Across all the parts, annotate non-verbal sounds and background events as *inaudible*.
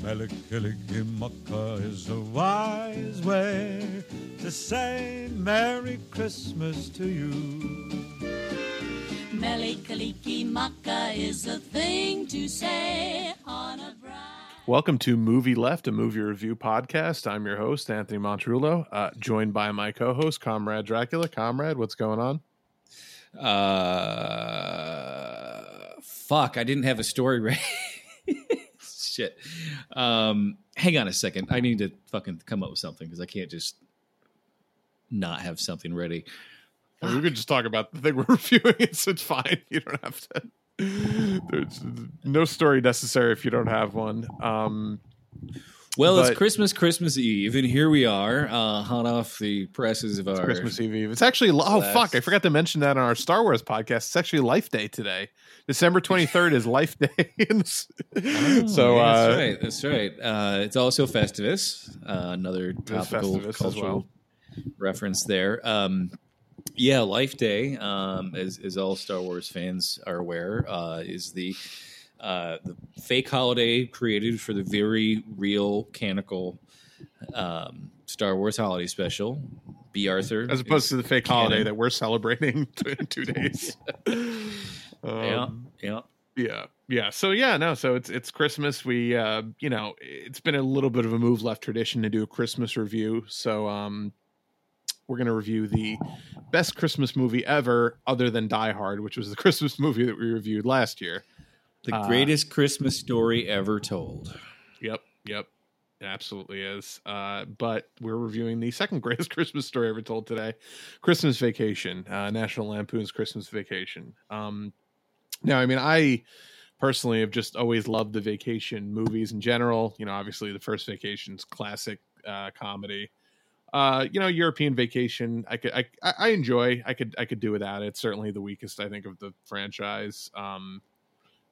Mele Kalikimaka is a wise way to say Merry Christmas to you. Mele Kalikimaka is a thing to say on a bright. Welcome to Movie Left, a movie review podcast. I'm your host, Anthony Montrullo, uh, joined by my co host, Comrade Dracula. Comrade, what's going on? Uh, fuck, I didn't have a story ready. *laughs* Shit. Um, hang on a second. I need to fucking come up with something because I can't just not have something ready. We could just talk about the thing we're *laughs* reviewing. It's, it's fine. You don't have to. There's no story necessary if you don't have one. Um, Well, But- it's Christmas, Christmas Eve, and here we are, uh, hot off the presses of our Christmas Eve Eve. It's actually oh Last- fuck! I forgot to mention that on our Star Wars podcast. It's actually Life Day today. December *laughs* twenty third is Life Day. *laughs* Oh, so yeah, uh, that's right. That's right. Uh, it's also Festivus, uh, another topical Festivus cultural well. reference there. Um, yeah, Life Day, um, as, as all Star Wars fans are aware, uh, is the uh, the fake holiday created for the very real canonical um, Star Wars holiday special. Bea Arthur, as opposed to the fake canon. holiday that we're celebrating *laughs* in two *laughs* days. yeah, Um, yeah. yeah yeah so yeah no so it's it's christmas we uh you know it's been a little bit of a move left tradition to do a christmas review so um we're going to review the best christmas movie ever other than die hard which was the *laughs* christmas movie that we reviewed last year The Uh, greatest Christmas story ever told. yep yep. It absolutely is. Uh but we're reviewing the second *laughs* greatest christmas story ever told today christmas vacation uh national lampoon's christmas vacation. Um now i mean i personally have just always loved the vacation movies in general. You know obviously the first vacation's classic uh comedy. Uh you know european vacation i could i i I enjoy i could i could do without it. Certainly the weakest i think of the franchise. Um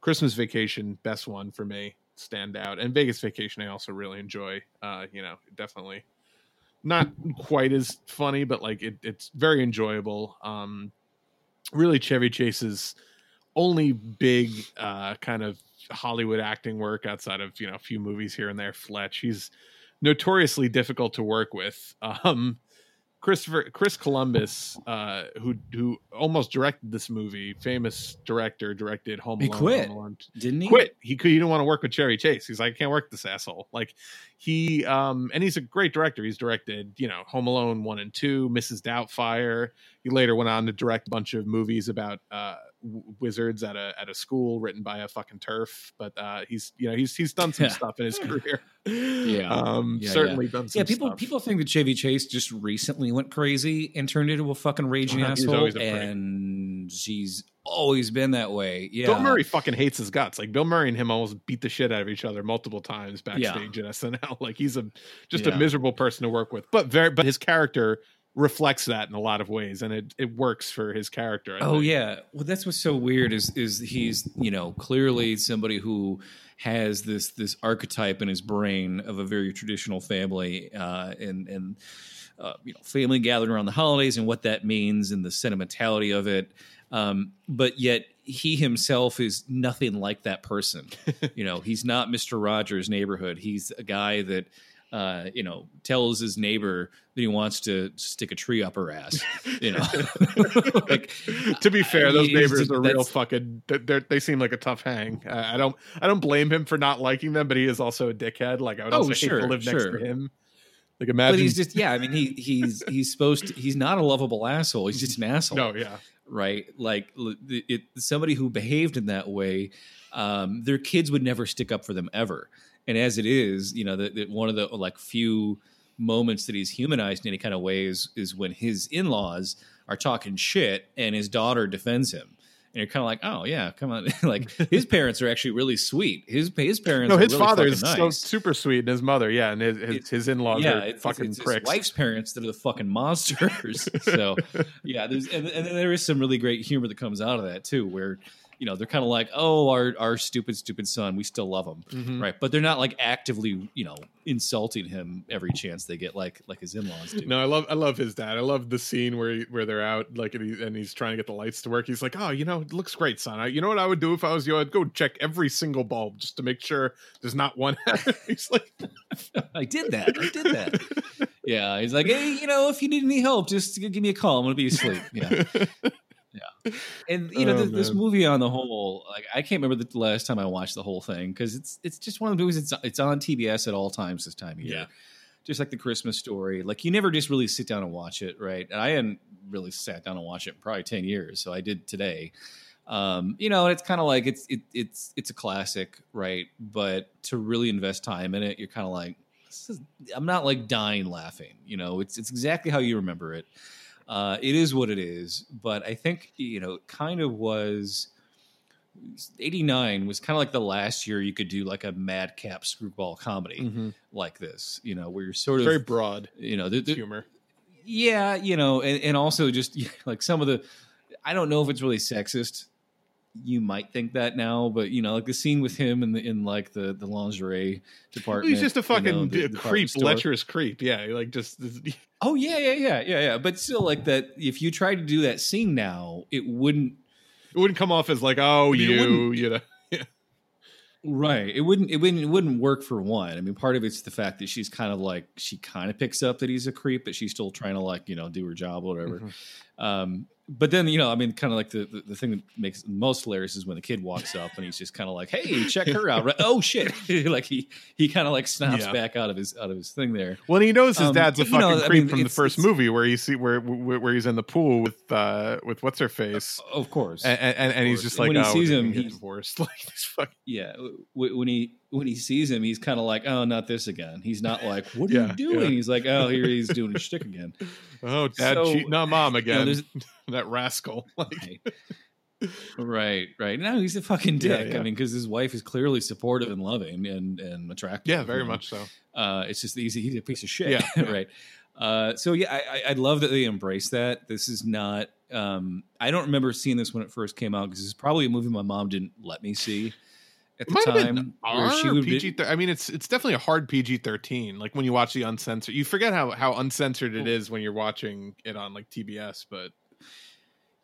christmas vacation best one for me stand out. And vegas vacation i also really enjoy. Uh you know definitely not quite as funny but like it, it's very enjoyable. Um really chevy chase's only big uh kind of hollywood acting work outside of you know a few movies here and there fletch. He's notoriously difficult to work with. *laughs* Um Christopher Chris Columbus, uh, who who almost directed this movie, famous director, directed Home Alone. He quit. Home Alone Didn't he? quit. He he didn't want to work with Chevy Chase. He's like, I can't work this asshole. Like he um and he's a great director. He's directed, you know, Home Alone one and two, Mrs. Doubtfire. He later went on to direct a bunch of movies about uh wizards at a at a school written by a fucking turf. But uh he's you know he's he's done some Yeah. stuff in his *laughs* career. Yeah. Um Yeah, certainly done some Yeah, people stuff. people think that Chevy Chase just recently went crazy and turned into a fucking raging *laughs* asshole, always a prick. and she's always been that way. Yeah, Bill Murray fucking hates his guts. Like Bill Murray and him almost beat the shit out of each other multiple times backstage at SNL. *laughs* Like he's a just a miserable person to work with. But very but his character reflects that in a lot of ways and it, it works for his character. I Oh think. yeah. Well, that's what's so weird is is he's you know clearly somebody who has this this archetype in his brain of a very traditional family uh, and and uh, you know family gathered around the holidays and what that means and the sentimentality of it. Um, but yet he himself is nothing like that person. *laughs* you know, he's not Mister Rogers' neighborhood. He's a guy that. Uh, you know, tells his neighbor that he wants to stick a tree up her ass. You know, *laughs* like to be fair, those He's neighbors are real fucking. They they seem like a tough hang. Uh, I don't I don't blame him for not liking them, but he is also a dickhead. Like I would Oh, also hate to live next sure. to him. Like imagine. but he's just yeah. I mean, he he's he's supposed to. He's not a lovable asshole. He's just an *laughs* asshole. no, yeah, right? Like it, somebody who behaved in that way, um, their kids would never stick up for them ever. And as it is, you know, that one of the like few moments that he's humanized in any kind of way is is when his in laws are talking shit and his daughter defends him. And you're kind of like, oh yeah, come on. *laughs* like his *laughs* parents are actually really sweet. His his parents. no, his really father is fucking so super sweet, and his mother, yeah, and his his, his in laws yeah, are it's, fucking it's his pricks. wife's parents that are the fucking monsters. *laughs* so yeah, there's and, and there is some really great humor that comes out of that too, where you know they're kind of like, oh, our our stupid stupid son, we still love him, Mhm. right? But they're not like actively you know insulting him every chance they get, like like his in laws do. No, I love I love his dad. I love the scene where he, where they're out like and, he, and he's trying to get the lights to work. He's like, "Oh, you know, it looks great, son. I, you know what I would do if I was you? I'd go check every single bulb just to make sure there's not one." *laughs* he's like, *laughs* I did that. I did that. *laughs* Yeah, he's like, hey, you know, if you need any help, just give me a call. I'm gonna be asleep. Yeah. And you know, Oh, th- this movie on the whole, like I can't remember the last time I watched the whole thing because it's it's just one of the movies. It's it's on TBS at all times this time of year. Yeah. Just like the Christmas story, like you never just really sit down and watch it, right? And I hadn't really sat down and watched it in probably ten years, so I did today. Um, you know, it's kind of like it's it, it's it's a classic, right? But to really invest time in it, you're kind of like, this is, I'm not like dying laughing. You know, it's it's exactly how you remember it. Uh, it is what it is, but I think you know, it kind of was. 89 was kind of like the last year you could do like a madcap screwball comedy Mhm. like this, you know, where you're sort of, very broad you know, the, the- humor. yeah, you know, and, and also just *laughs* like some of the, I don't know if it's really sexist. You might think that now, but you know, like the scene with him in the in like the the lingerie department. He's just a you know, fucking the- the creep, lecherous creep. Yeah, like just *laughs* Oh yeah, yeah, yeah, yeah, yeah. But still, like that. If you tried to do that scene now, it wouldn't. it wouldn't come off as like, oh, I mean, you, you know. *laughs* Right. It wouldn't. It wouldn't. It wouldn't work for one. I mean, part of it's the fact that she's kind of like she kind of picks up that he's a creep, but she's still trying to like you know do her job or whatever. Mhm. Um, but then you know, I mean, kind of like the, the the thing that makes most hilarious is when the kid walks up and he's just kind of like, "Hey, check her out!" Right? Oh shit! *laughs* like he he kind of like snaps Yeah. back out of his out of his thing there. Well, he knows his Um, dad's a you know, fucking I creep mean, from the first movie where you see where where where he's in the pool with uh with what's her face. Of course. And, and, and he's just And like, when he oh, sees him, he's- divorced. *laughs* Like, he's fucking, yeah, when he when he sees him, he's kind of like, "Oh, not this again." He's not like, "What are Yeah, you doing?" yeah. He's like, "Oh, here he's doing his *laughs* shtick again." oh, dad So, cheating on mom You know, again. *laughs* that rascal. *laughs* Like, right. right, right. No, he's a fucking dick. yeah. I mean, because his wife is clearly supportive and loving and and attractive. yeah, very much so. Uh, it's just he's, he's a piece of shit. Yeah, right. Uh, so yeah, I, I- I love that they embrace that. This is not. Um, I don't remember seeing this when it first came out because it's probably a movie my mom didn't let me see at It the might have time. been where she would be- PG. thir- I mean, it's it's definitely a hard PG thirteen. Like when you watch the uncensored, you forget how how uncensored it is when you're watching it on like TBS. But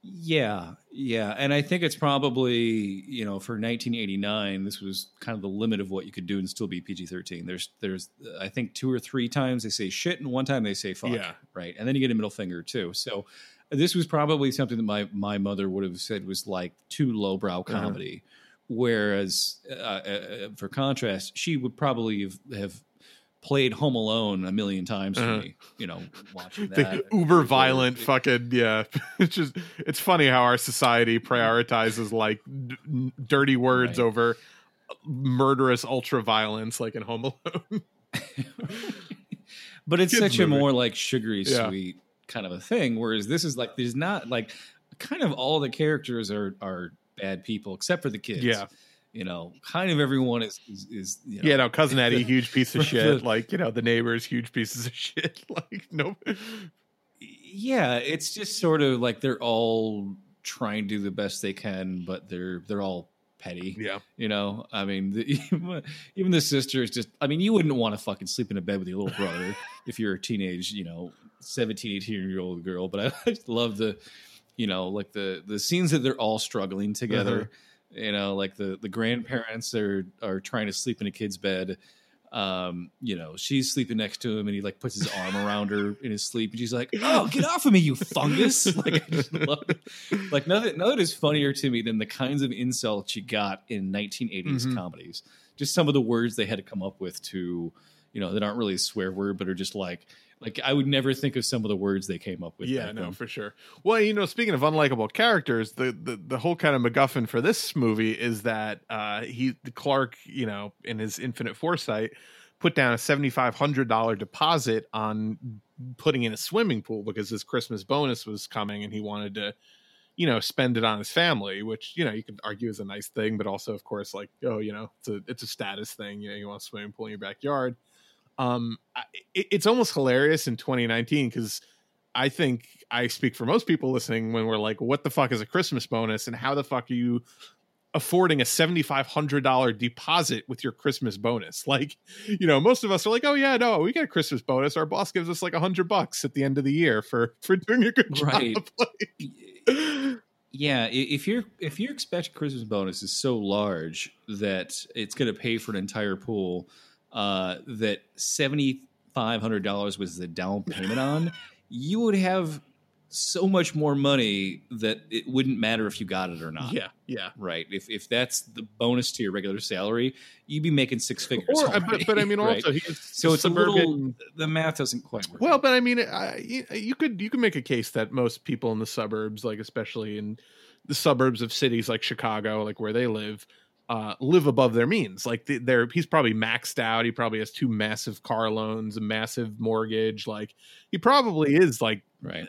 Yeah, yeah, and I think it's probably you know for 1989, this was kind of the limit of what you could do and still be PG-13. There's there's I think two or three times they say shit and one time they say fuck. Yeah. right, and then you get a middle finger too. So this was probably something that my my mother would have said was like too lowbrow Uh-huh. Whereas uh, uh, for contrast, she would probably have, have played Home Alone a million times for Uh-huh. me. You know, watching the that uber violent fucking yeah. *laughs* It's just it's funny how our society prioritizes like d- dirty words Right. over murderous ultra violence, like in Home Alone. *laughs* but it's Kids such a more like sugary Yeah. sweet kind of a thing whereas this is like there's not like kind of all the characters are are bad people except for the kids Yeah. you know kind of everyone is is, is you know, yeah, no, cousin Eddie, *laughs* huge piece of shit. *laughs* Like you know, the neighbors, huge pieces of *laughs* shit. Like no, yeah it's just sort of like they're all trying to do the best they can but they're they're all petty yeah, you know i mean the, even the sister is just i mean you wouldn't want to fucking sleep in a bed with your little brother if you're a teenage you know 17 18 year old girl but i just love the you know like the the scenes that they're all struggling together you know like the the grandparents are are trying to sleep in a kid's bed um you know she's sleeping next to him and he like puts his arm around her in his sleep and she's like oh get off of me you fungus *laughs* like I just love it. like nothing nothing is funnier to me than the kinds of insults you got in 1980s Mhm. comedies just some of the words they had to come up with to you know that aren't really a swear word but are just like like i would never think of some of the words they came up with yeah, no, then. for sure. Well, you know, speaking of unlikable characters, the the, the whole kind of MacGuffin for this movie is that uh, he Clark, you know, in his infinite foresight, put down a seventy five hundred dollar deposit on putting in a swimming pool because his Christmas bonus was coming, and he wanted to, you know spend it on his family which you know you could argue is a nice thing but also of course like oh you know it's a it's a status thing you know you want a swimming pool in your backyard um it, it's almost hilarious in 2019 because i think i speak for most people listening when we're like what the fuck is a christmas bonus and how the fuck are you affording a $7500 deposit with your christmas bonus? *laughs* Like you know most of us are like oh yeah no we get a christmas bonus. Our boss gives us like a hundred bucks at the end of the year for for doing a good job. Right. *laughs* like, Yeah, if your if your expected Christmas bonus is so large that it's going to pay for an entire pool, uh, that seventy five hundred dollars was the down *laughs* payment on, you would have so much more money that it wouldn't matter if you got it or not. yeah yeah Right. If if that's the bonus to your regular salary, you'd be making six figures. or, uh, but, but I mean, *laughs* right? also he's so it's a suburban. little the math doesn't quite work. well, but I mean, I, you- you could you could make a case that most people in the suburbs, like especially in the suburbs of cities like Chicago, like where they live, uh, live above their means. Like they- they're he's probably maxed out. He probably has two massive car loans, a massive mortgage. Like he probably is like right.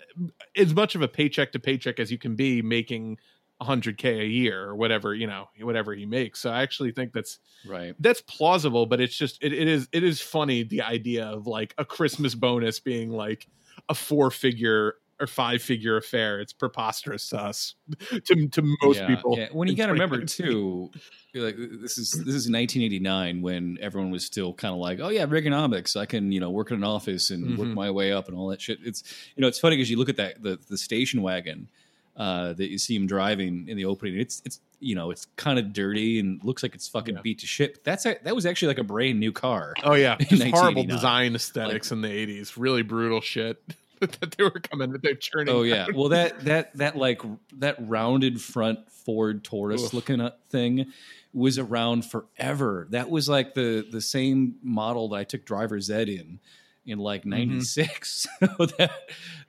as much of a paycheck to paycheck as you can be making 100k a year or whatever you know whatever he makes so i actually think that's Right. that's plausible but it's just it, it is it is funny the idea of like a christmas bonus being like a four figure or five figure affair it's preposterous to us *laughs* to, to most Yeah, people Yeah. When you got to remember too, you're like this is this is 1989 when everyone was still kind of like, oh yeah, Reaganomics. I can you know work in an office and work Mhm. my way up and all that shit. It's you know it's funny because you look at that the the station wagon uh, that you see him driving in the opening. It's it's you know it's kind of dirty and looks like it's fucking Yeah. beat to shit. That's a, that was actually like a brand new car. oh yeah horrible design aesthetics in the 80s really brutal shit *laughs* that they were coming that they're churning Oh yeah, out. well that that that like that rounded front Ford Taurus Oof. looking thing was around forever. That was like the the same model that I took driver's ed in in like Mm-hmm. '96. *laughs* so that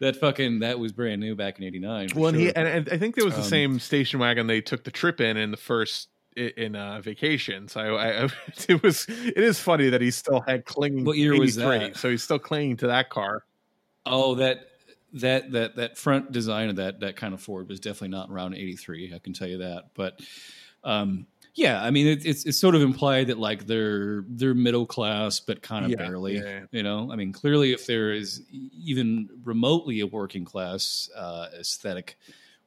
that fucking that was brand new back in '89. well, and, he, and, and I think there was the Um, same station wagon they took the trip in in the first in uh, vacation. So I, I, *laughs* it was it is funny that he still had clinging. What year was that? So he's still clinging to that car. Oh that. That that that front design of that that kind of Ford was definitely not around '83. I can tell you that. But um, yeah, I mean, it, it's it's sort of implied that like they're they're middle class, but kind of Yeah, barely. yeah, yeah. You know, I mean, clearly, if there is even remotely a working class uh, aesthetic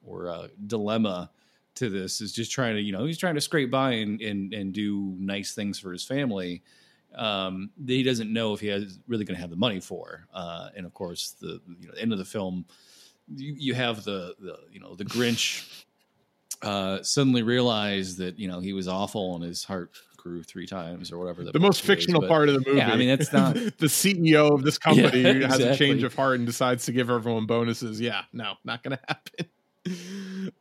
or uh, dilemma to this, is just trying to, you know, he's trying to scrape by and and, and do nice things for his family. Um, that he doesn't know if he has really going to have the money for. Uh, and of course, the you know, end of the film, you, you have the the you know the Grinch uh, suddenly realize that you know he was awful and his heart grew three times or whatever. The most fictional part of the movie. Yeah, I mean, that's not- *laughs* the CEO of this company *laughs* Yeah, who has a change of heart and decides to give everyone bonuses. Yeah, no, not going to happen. *laughs*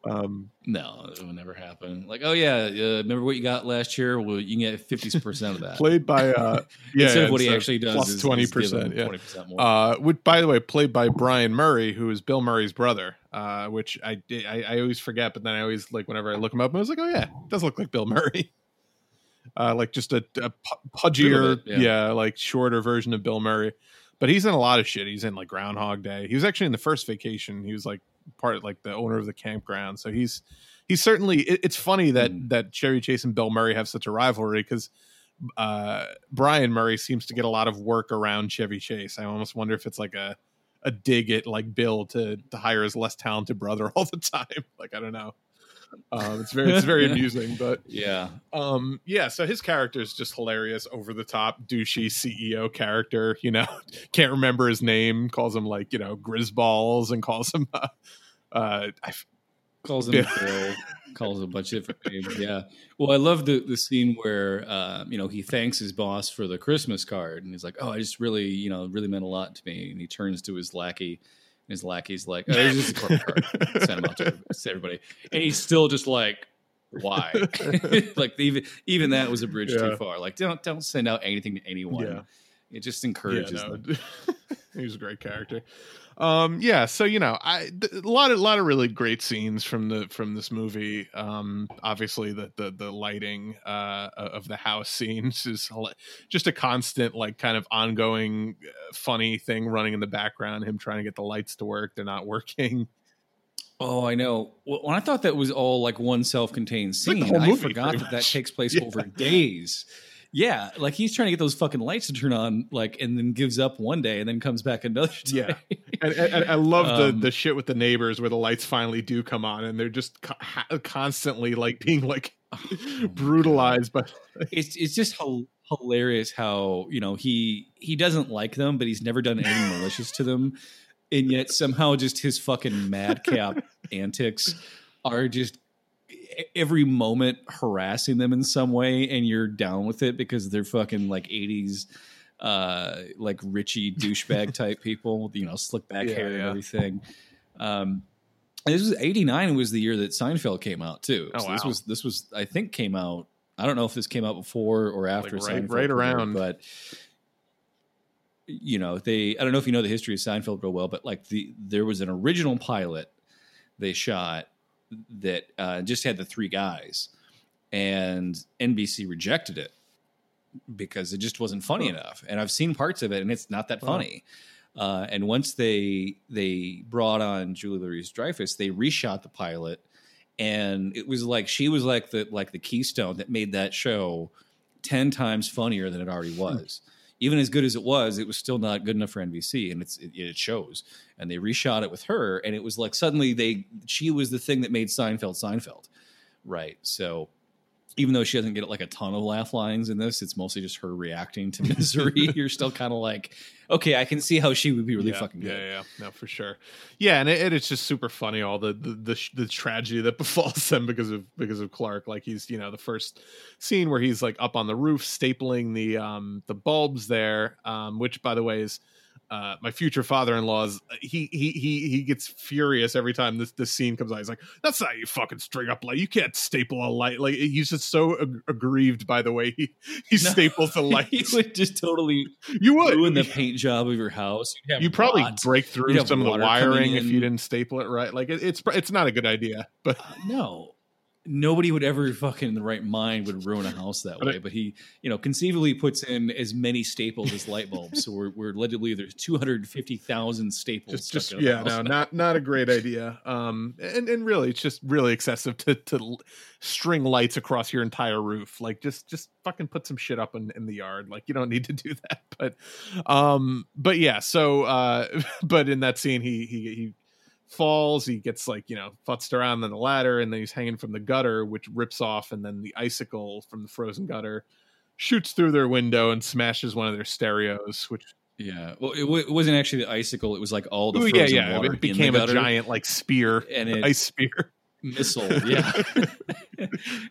Um, No, it would never happen. Like, oh yeah, uh, remember what you got last year? Well, you can get fifty percent of that. *laughs* played by uh, *laughs* yeah, Instead of what he actually does, plus twenty percent. Yeah, 20% more. uh, which by the way, played by Brian Murray, who is Bill Murray's brother. Uh, which I, I I always forget, but then I always like whenever I look him up, I was like, oh yeah, does look like Bill Murray. Uh, like just a, a pu- pudgier, Bit yeah. yeah. like shorter version of Bill Murray. But he's in a lot of shit. He's in like Groundhog Day. He was actually in the first Vacation. He was like part of like the owner of the campground. So he's he's certainly. It, it's funny that Mm. that Chevy Chase and Bill Murray have such a rivalry because uh, Brian Murray seems to get a lot of work around Chevy Chase. I almost wonder if it's like a a dig at like Bill to to hire his less talented brother *laughs* all the time. Like I don't know. Um, it's very it's very *laughs* amusing, but yeah, um yeah so his character is just hilarious over the top douchey ceo character you know *laughs* can't remember his name calls him like you know grisballs and calls him *laughs* uh, uh I, calls him. Bill, calls a bunch of different names. Yeah. Well, I love the the scene where uh, you know he thanks his boss for the Christmas card, and he's like, "Oh, I just really, you know, really meant a lot to me." And he turns to his lackey, his lackey's like, "Oh, it's just a corporate card. Send him out to, everybody." And he's still just like, "Why?" *laughs* *laughs* like even even that was a bridge Yeah. too far. Like, don't don't send out anything to anyone. Yeah. It just yeah, encourages no. them. *laughs* he was a great character um yeah so you know i th- a lot of lot of really great scenes from the from this movie um obviously the the, the lighting uh of the house *laughs* scenes is just a constant like kind of ongoing uh, funny thing running in the background him trying to get the lights to work they're not *laughs* working Oh, I know. Well, when I thought that was all like one self-contained scene, whole I forgot that that takes place *laughs* Yeah. over days. Yeah, like he's trying to get those fucking lights to turn on, like, and then gives up one day, and then comes back another *laughs* day. Yeah. And, and, and I love Um, the the shit with the neighbors where the lights finally do come on and they're just co- constantly like being like *laughs* brutalized But it's it's just hil- hilarious how you know he he doesn't like them, but he's never done anything malicious to them, and yet somehow just his fucking madcap *laughs* antics are just every moment harassing them in some way, and you're down with it because they're fucking like '80s. Uh, like Richie douchebag *laughs* type people, you know, slick back Yeah, hair and yeah. everything. Um, this was '89 was the year that Seinfeld came out too. Oh, so this was this was I think came out. I don't know if this came out before or after Like, right- Seinfeld, right around. but you know they. I don't know if you know the history of Seinfeld real well, but like the there was an original pilot they shot that uh, just had the three guys, and NBC rejected it because it just wasn't funny enough. And I've seen parts of it, and it's not that funny. Uh, and once they they brought on Julia Louis-Dreyfus, they reshot the pilot, and it was like she was like the like the keystone that made that show ten times funnier than it already was. Even as good as it was, it was still not good enough for NBC, and it's it, it shows. And they reshot it with her, and it was like suddenly they she was the thing that made Seinfeld Seinfeld, right? So even though she doesn't get like a ton of laugh lines in this, it's mostly just her reacting to *laughs* misery. *laughs* You're still kind of like, okay, I can see how she would be really yeah, fucking good. Yeah, yeah, no, for sure. Yeah, and it, it- it's just super funny all the the, the the tragedy that *laughs* befalls them because of because of Clark. Like he's you know the first scene where he's like up on the roof stapling the um the bulbs there, um which by the way is. Uh, my future father-in-law's he he he he gets furious every time this this scene comes out. He's like, "That's not how you fucking string up light. You can't staple a light." Like he's just so ag- aggrieved by the way he he No. staples the *laughs* he would just totally *laughs* you would ruin the *laughs* paint job of your house. You'd probably break through some of the wiring if you didn't staple it right. Like it, it's it's not a good idea. But no. Nobody would ever fucking in the right mind would ruin a house that way. But he, you know, conceivably puts in as many staples as light bulbs. so we're, we're led to believe there's 250,000 staples. just just yeah, house. no, not not a great idea. Um, and and really, it's just really excessive to to string lights across your entire roof. Like just just fucking put some shit up in, in the yard. Like you don't need to do *laughs* that. But um, but yeah. So uh, *laughs* but in that scene, he he he falls he gets like you know futzed around on the ladder and then he's hanging from the gutter which rips off and then the icicle from the frozen gutter shoots through their window and smashes one of their stereos which Yeah. Well, it, w- it wasn't actually the icicle. It was like all the Ooh, frozen yeah yeah water it became a giant like spear and *laughs* it ice spear missile. *laughs* Yeah.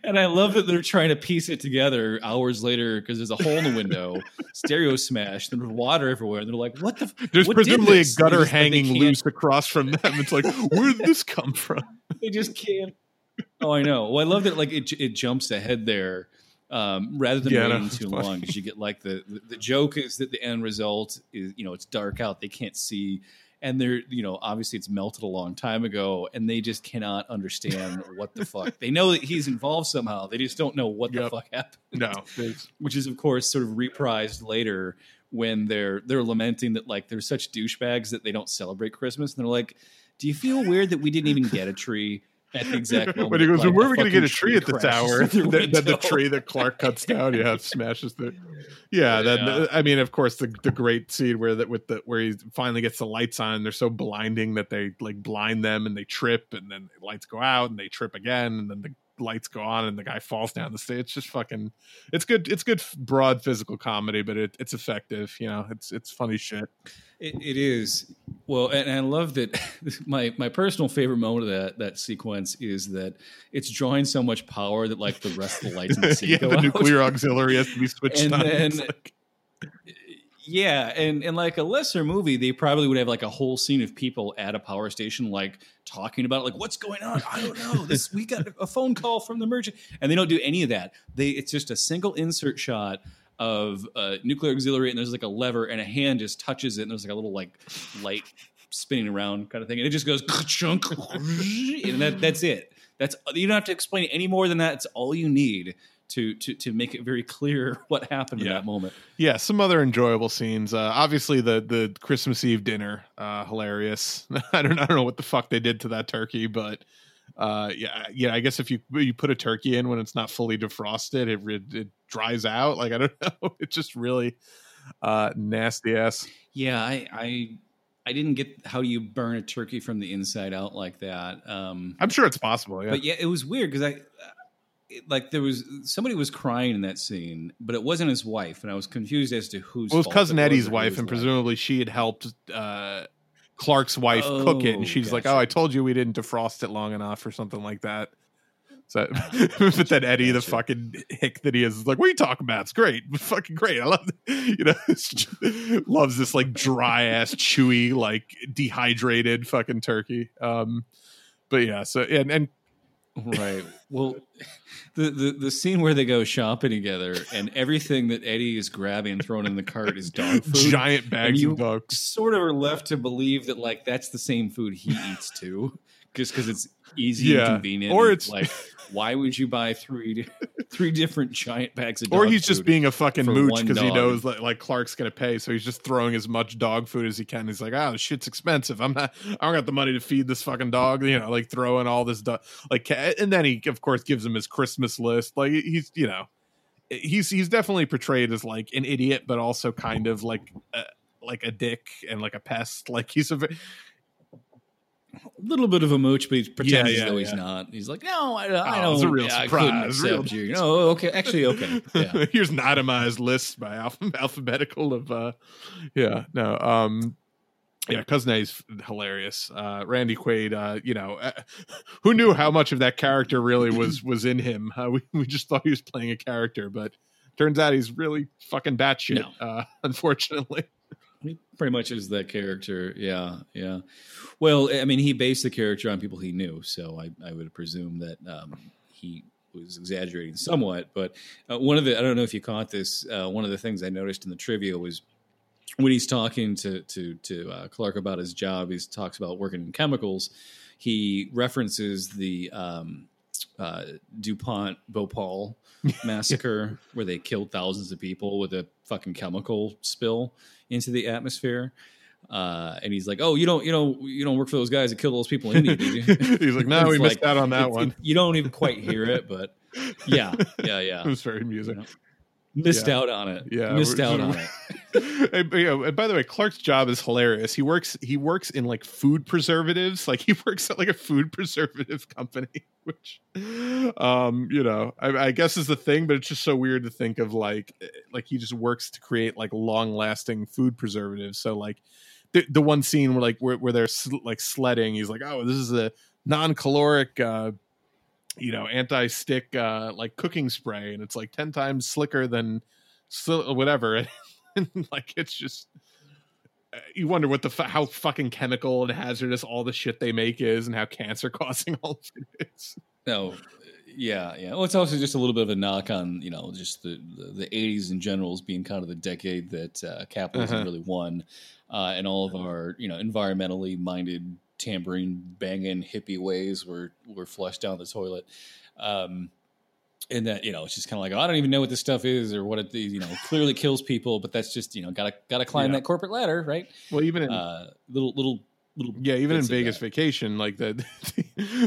and I love that they're trying to piece it together hours later because there's a hole in the window, stereo smashed, and there's water everywhere. And they're like, "What the? f- there's what presumably a gutter just- hanging loose across from them it's like where did this come from *laughs* They just can't. Oh, I know. Well, I love that. Like it, it jumps ahead there. Um, rather than Yeah, waiting it's too funny. long, because you get like the, the the joke is that the end result is you know it's dark out, they can't see, and they're you know obviously it's melted a long time ago, and they just cannot understand what the fuck. They know that he's involved somehow, they just don't know what the fuck happened. no *laughs* Which is of course sort of reprised later when they're they're lamenting that like they're such douchebags that they don't celebrate Christmas, and they're like, "Do you feel weird that we didn't even get a tree?" At the exact *laughs* moment, but he goes, like, "Where are we going to get a tree at this crashes hour?" *laughs* through *laughs* Then the tree that Clark cuts down, yeah, smashes the. Yeah, then Yeah. I mean, of course, the the great scene where that with the where he finally gets the lights on, they're so blinding that they like blind them and they trip, and then the lights go out and they trip again, and then the lights go on and the guy falls down the stage. It's just fucking. It's good. It's good broad physical comedy, but it, it's effective. You know, it's it's funny shit. It, it is well, and I love that. *laughs* My my personal favorite moment of that that sequence is that it's drawing so much power that like the rest of the lights in the *laughs* scene yeah, go the out. nuclear auxiliary has to be switched And on. then- Yeah, and and like a lesser movie, they probably would have like a whole scene of people at a power station, like talking about like what's going on. I don't know. This we got a phone call from the merchant, and they don't do any of that. They it's just a single insert shot of a nuclear auxiliary, and there's like a lever, and a hand just touches it, and there's like a little like light spinning around kind of thing, and it just goes chunk, *laughs* and that that's it. That's you don't have to explain any more than that. It's all you need to to to make it very clear *laughs* what happened in that moment. yeah, some other enjoyable scenes. Uh, obviously, the the Christmas Eve dinner, uh, hilarious. *laughs* I don't I don't know what the fuck they did to that turkey, but uh, yeah, yeah. I guess if you you put a turkey in when it's not fully defrosted, it it, it dries out. Like I don't *laughs* know, it's just really uh, nasty ass. Yeah, I I I didn't get how you burn a turkey from the inside out like that. Um, I'm sure it's possible. Yeah, But yeah, it was weird because I it- like there was somebody was crying in that scene, but it wasn't his wife, and I was confused as to whose. well, it was cousin Eddie's wife, and presumably she had helped uh, Clark's wife Oh, cook it, and she's like, "Oh, I told you we didn't defrost it long enough, or something like that." So, *laughs* but then Eddie, the fucking hick that he is, is like, "What are you talking about? It's great, *laughs* fucking great. I love, *laughs* you know, just- loves this like dry ass, chewy, like dehydrated fucking turkey." Um, but yeah, so and and right. Well, the, the the scene where they go shopping together, and everything that Eddie is grabbing and throwing in the cart is dog food. giant bags you- of dogs. Sort of are left to believe that like that's the same food he eats too, just because it's easy Yeah. and convenient. Or it's- like, why would you buy three *laughs* three different giant bags of? or he's just being a fucking mooch because he knows that like Clark's gonna pay, so he's just throwing as much dog food as he can. He's like, oh, this shit's expensive. I'm not, I don't got the money to feed this fucking dog. You know, like throwing all this dog, like, and then he of course gives him his Christmas list. Like he's, you know, he's he's definitely portrayed as like an idiot, but also kind of like. A, like a dick and like a pest, like he's a little bit of a mooch, but he pretends yeah, as though yeah. he's not. He's like, no, I, I Oh, don't. it's a real yeah, I surprise, couldn't real- accept you. *laughs* No, okay, actually, okay. Yeah. *laughs* here's an itemized list by alph- *laughs* alphabetical of uh yeah no um yeah cousin Eddie's hilarious uh randy quaid uh you know uh, who knew how much of that character really was was in him uh, we, we just thought he was playing a character but turns out he's really fucking batshit No. uh unfortunately He pretty much is that character. Yeah, yeah. Well, I mean, he based the character on people he knew, so I, I would presume that um, he was exaggerating somewhat. But uh, one of the I don't know if you caught this. Uh, one of the things I noticed in the trivia was when he's talking to to to uh, Clark about his job. He talks about working in chemicals. He references the um, uh, Dupont Bhopal *laughs* massacre where they killed thousands of people with a fucking chemical spill into the atmosphere. Uh, and he's like, "Oh, you don't, you don't, you don't work for those guys that killed those people in India, did you?" *laughs* he's like no *laughs* we missed like- out on that one it- you don't even quite hear it, but yeah, yeah, yeah. *laughs* it was very amusing You know, Missed Yeah. out on it. Yeah, missed out on it. and, you know, and by the way, Clark's job is hilarious. He works he works in like food preservatives. Like he *laughs* works at like a food preservative company, *laughs* which um, you know, I, I guess is the thing, but it's just so weird to think of like eh, like he just works to create like long lasting food preservatives. So like the the one scene where like where, where they're sl- like sledding, he's like, Oh, this is a non caloric uh you know, anti stick uh like cooking spray, and it's like ten times slicker than sl- whatever. *laughs* and like it's just uh, you wonder what the fu- how fucking chemical and hazardous all the shit they make is and how cancer *laughs* causing all of it is No, yeah, yeah. Well, it's also just a little bit of a knock on you know just the the, the '80s in general as being kind of the decade that uh, capitalism Uh-huh. really won, uh, and all of our you know environmentally minded tambourine banging hippie ways were were flushed down the toilet. Um, and that you know it's just kind of like oh, I don't even know what this stuff is or what it you know clearly kills people, but that's just you know gotta gotta climb Yeah. that corporate ladder, right? well even in Uh, little little little yeah even in vegas vacation like the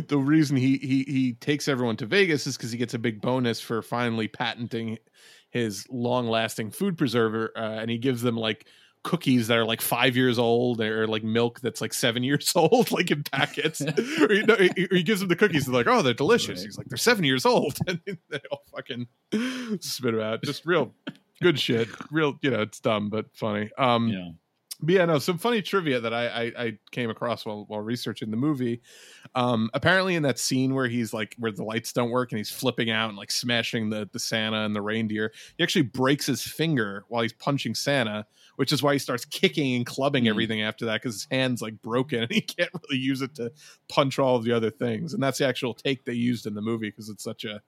*laughs* the reason he he he takes everyone to vegas is because he gets a big bonus for finally patenting his long lasting food preserver uh, and he gives them like cookies that are like five years old or like milk that's like seven *laughs* years old like in packets. *laughs* Or, you know, he, he gives them the cookies they're like oh they're delicious. Right. he's like they're seven years old. *laughs* And they all fucking spit them out. Just real good shit. Real you know it's dumb but funny. Um Yeah. but yeah, no, some funny trivia that I, I I came across while while researching the movie. Um, apparently, in that scene where he's like where the lights don't work and he's flipping out and like smashing the the Santa and the reindeer, he actually breaks his finger while he's punching Santa, which is why he starts kicking and clubbing Hmm. everything after that because his hand's like broken *laughs* and he can't really use it to punch all of the other things. And that's the actual take they used in the movie because it's such a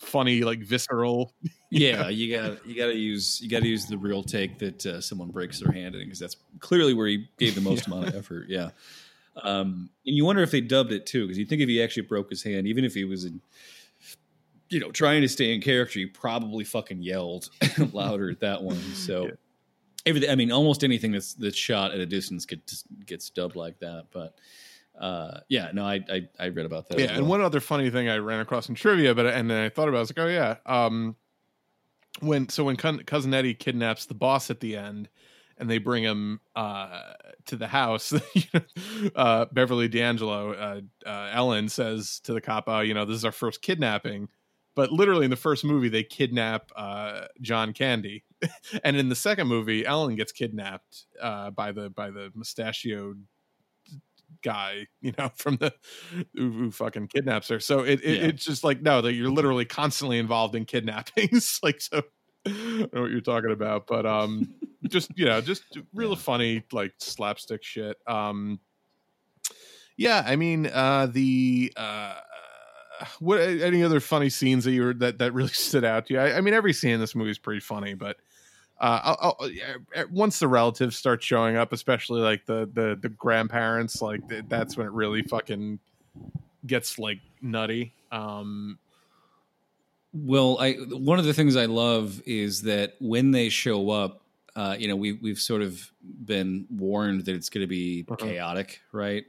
funny like visceral *laughs* yeah, you got you got to use you got to use the real take that uh, someone breaks their hand in because that's clearly where he gave the *laughs* most amount of effort. Yeah, um, and you wonder if they dubbed it too because you think if he actually broke his hand, even if he was in you know, trying to stay in character, he probably fucking yelled louder at that one. So, Yeah. Everything. I mean, almost anything that's that's shot at a distance gets gets dubbed like that. But uh, yeah, no, I, I I read about that. Yeah, and one other funny thing I ran across in trivia, but and then I thought about, it, I was like, oh yeah, um, when so when cousin Eddie kidnaps the boss at the end, and they bring him uh, to the house, *laughs* uh, Beverly D'Angelo, uh, uh, Ellen says to the cop, oh, you know, this is our first kidnapping. But literally in the first movie, they kidnap uh, John Candy, *laughs* and in the second movie, Ellen gets kidnapped uh, by the by the mustachioed guy, you know, *laughs* from the who, who fucking kidnaps her. So it, it Yeah. it's just like no, that you're literally constantly involved in kidnappings. *laughs* like so, I don't know what you're talking about, but um, just you know, just real Yeah. funny like slapstick shit. Um, yeah, I mean, uh, the uh. What any other funny scenes that you were that that really *laughs* stood out to you? I, I mean, every scene in this movie is pretty funny, but uh, I'll, I'll, yeah, once the relatives start showing up, especially like the the the grandparents, like that's when it really fucking gets like nutty. Um, Well, I one of the things I love is that when they show up, uh, you know, we we've sort of been warned that it's going to be Uh-huh. chaotic, right?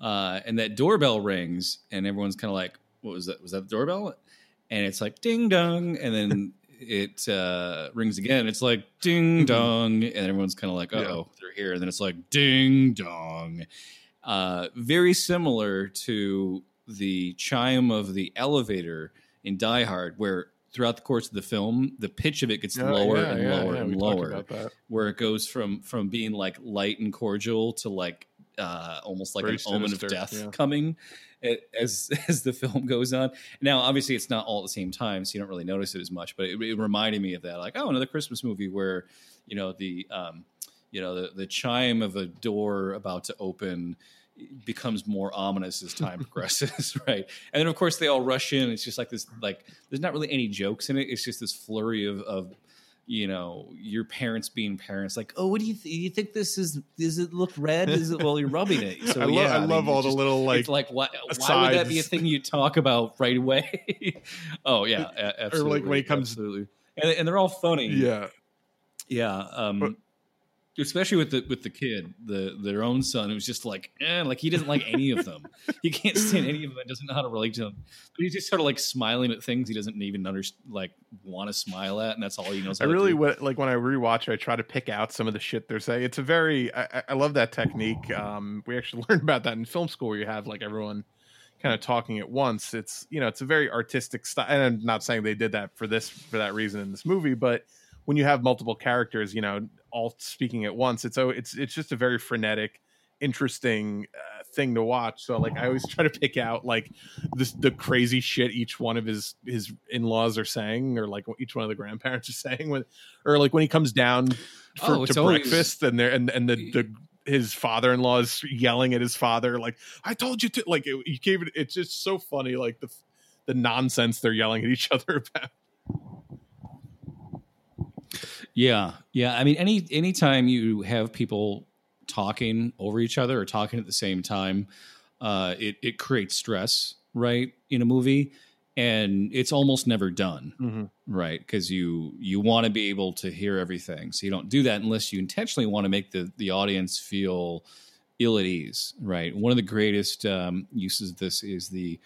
Uh, and that doorbell rings, and everyone's kind of like, "What was that? Was that the doorbell?" And it's like ding dong, and then it uh, rings again. It's like ding dong, and everyone's kind of like, "Uh Yeah. oh, they're here." And then it's like ding dong. Uh, very similar to the chime of the elevator in Die Hard, where throughout the course of the film, the pitch of it gets yeah, lower yeah, and lower and we lower, where it goes from from being like light and cordial to like uh, almost like Very an omen of death yeah. coming as *laughs* as the film goes on. Now, obviously, it's not all at the same time, so you don't really notice it as much. But it, it reminded me of that, like oh, another Christmas movie where you know the um, you know the the chime of a door about to open becomes more ominous as time *laughs* progresses, *laughs* right? And then of course they all rush in. It's just like this, like there's not really any jokes in it. It's just this flurry of, of you know, your parents being parents. Like, oh, what do you th- you think this is? Does it look red? Is it? Well, you're rubbing it. *laughs* So I, yeah, I mean, love all it's the little like, it's like why, why would that be a thing you talk about right away? *laughs* oh yeah, *laughs* absolutely. when he comes- absolutely, and, and they're all funny. yeah, Yeah, um, especially with the with the kid, the their own son, who's just like, eh, like he doesn't like any of them. *laughs* he can't stand any of them. Doesn't know how to relate to them. But he's just sort of like smiling at things he doesn't even under like want to smile at, and that's all he knows. I really like when I rewatch. I try to pick out some of the shit they're saying. It's a very I, I- I love that technique. Um, we actually *laughs* learned about that in film school. Where you have like everyone kind of talking at once. It's you know it's a very artistic style. And I'm not saying they did that for this for that reason in this movie, but when you have multiple characters, you know, all speaking at once, it's oh, it's it's just a very frenetic, interesting uh, thing to watch. So like I always try to pick out like this the crazy shit each one of his his in laws are saying, or like each one of the grandparents are *laughs* saying, when or like when he comes down for, Oh, to always- breakfast and there and and the the his father-in-law is yelling at his father like i told you to like it, he gave it it's just so funny like the the nonsense they're yelling at each *laughs* other about Yeah, yeah. I mean, any anytime you have people talking over each other or talking at the same time, uh, it it creates stress, right, in a movie, and it's almost never done, right? Because you you want to be able to hear everything, so you don't do that unless you intentionally want to make the the audience feel ill at ease, right? One of the greatest um, uses of this is the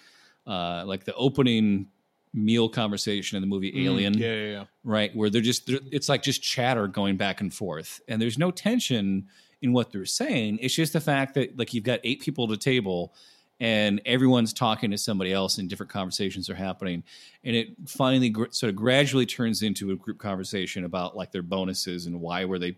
uh, like the opening meal conversation in the movie mm, Alien yeah yeah yeah right? Where they're just, they're, it's like just chatter going back and forth, and there's no tension in what they're saying. It's just the fact that like you've got eight people at a table, and everyone's talking to somebody else, and different conversations are happening, and it finally gr- sort of gradually turns into a group conversation about like their bonuses and why were they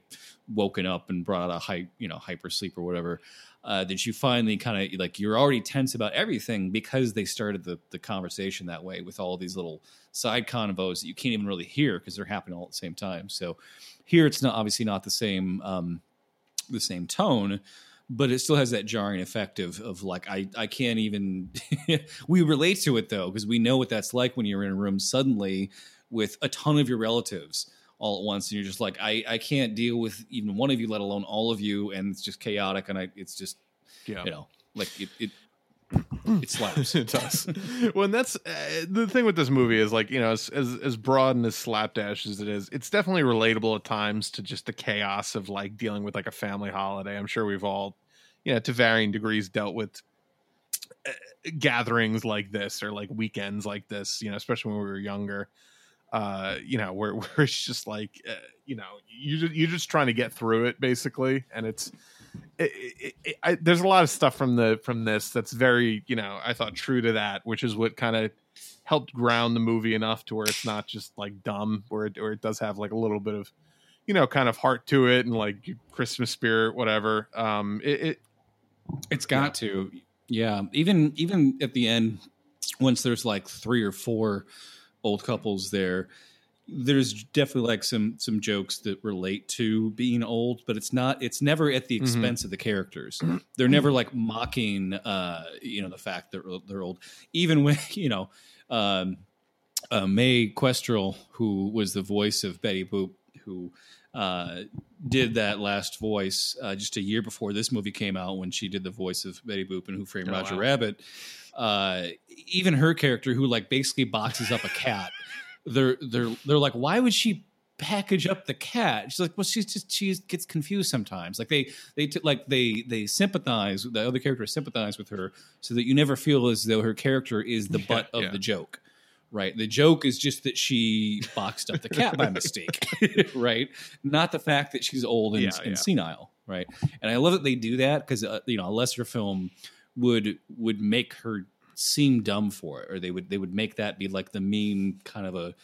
woken up and brought out a hype, you know, hyper sleep or whatever. Uh, that you finally kind of like you're already tense about everything because they started the the conversation that way with all these little side convos that you can't even really hear because they're happening all at the same time. So here it's not obviously not the same um, the same tone, but it still has that jarring effect of of like I I can't even *laughs* we relate to it though because we know what that's like when you're in a room suddenly with a ton of your relatives all at once and you're just like I I can't deal with even one of you let alone all of you and it's just chaotic and I it's just yeah you know like it, it *clears throat* it slaps. it does. well, and that's uh, the thing with this movie is like you know as, as as broad and as slapdash as it is, it's definitely relatable at times to just the chaos of like dealing with like a family holiday. I'm sure we've all, you know, to varying degrees dealt with uh, gatherings like this or like weekends like this. You know, especially when we were younger. Uh, you know, where *laughs* where it's just like, uh, you know, you you're just trying to get through it basically, and it's it, it, it, I, there's a lot of stuff from the from this that's very you know I thought true to that, which is what kind of helped ground the movie enough to where it's not just like dumb, where it, where it does have like a little bit of you know kind of heart to it and like Christmas spirit, whatever. Um, it, it It's got to, yeah. Even even at the end, once there's like three or four old couples there, there's definitely like some some jokes that relate to being old, but it's not. It's never at the expense of the characters. They're never like mocking, uh, you know, the fact that they're old. Even when *laughs* you know, um, uh, Mae Questel, who was the voice of Betty Boop, who uh, did that last voice uh, just a year before this movie came out when she did the voice of Betty Boop and Who Framed Oh, Roger wow. Rabbit. Uh, even her character, who like basically boxes up a cat, *laughs* they're they're they're like, why would she package up the cat? She's like, well, she's just she gets confused sometimes. Like they they t- like they they sympathize. The other characters sympathize with her, so that you never feel as though her character is the *laughs* butt of yeah. the joke. Right. The joke is just that she boxed up the cat by mistake. *laughs* right. Not the fact that she's old and, Yeah, and senile. Right. And I love that they do that because uh, you know a lesser film would would make her seem dumb for it, or they would they would make that be like the mean kind of a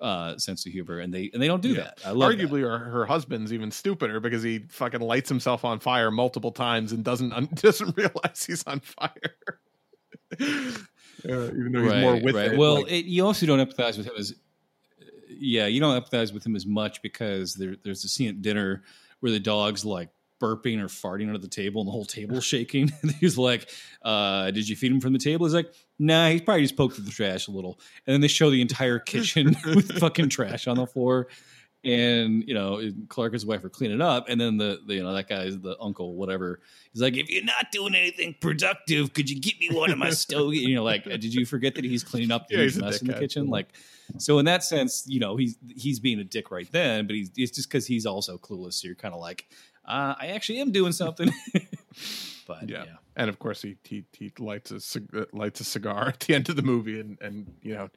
uh, sense of humor, and they and they don't do Yeah. that. I love that. arguably her, her husband's even stupider because he fucking lights himself on fire multiple times and doesn't un- *laughs* doesn't realize he's on fire. Uh, even though he's right, more with right. it. Well, like- it, you also don't empathize with him as yeah, you don't empathize with him as much because there, there's a scene at dinner where the dog's like burping or farting under the table and the whole table *laughs* shaking. *laughs* He's like, uh, "Did you feed him from the table?" He's like, "Nah, he's probably just poked through the trash a little." And then they show the entire *laughs* kitchen with fucking trash on the floor. And you know, Clark and his wife are cleaning up, and then the, the you know that guy's the uncle, whatever. He's like, "If you're not doing anything productive, could you get me one of my stogie?" And you're like, "Did you forget that he's cleaning up the Yeah, huge he's a mess in the kitchen?" Like, so in that sense, you know, he's he's being a dick right then, but he's it's just because he's also clueless. So you're kind of like, uh, I actually am doing something. *laughs* but Yeah. yeah. and of course he he, he lights a cig- uh, lights a cigar *laughs* at the end of the movie and and you know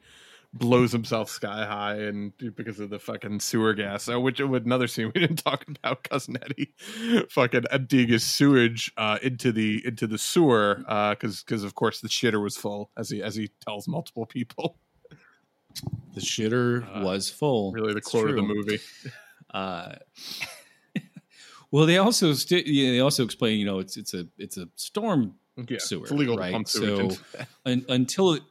blows himself sky high and because of the fucking sewer gas. So which with another scene we didn't *laughs* talk about cousin Eddie fucking emptying his sewage uh, into the into the sewer because because of course the shitter was full as he as he tells multiple people. the shitter Uh, was full. Really the It's quote of the true. movie. Well, they also sti- yeah, they also explain, you know, it's it's a it's a storm Yeah, Sewer, it's illegal right? to pump sewage. So- un, until it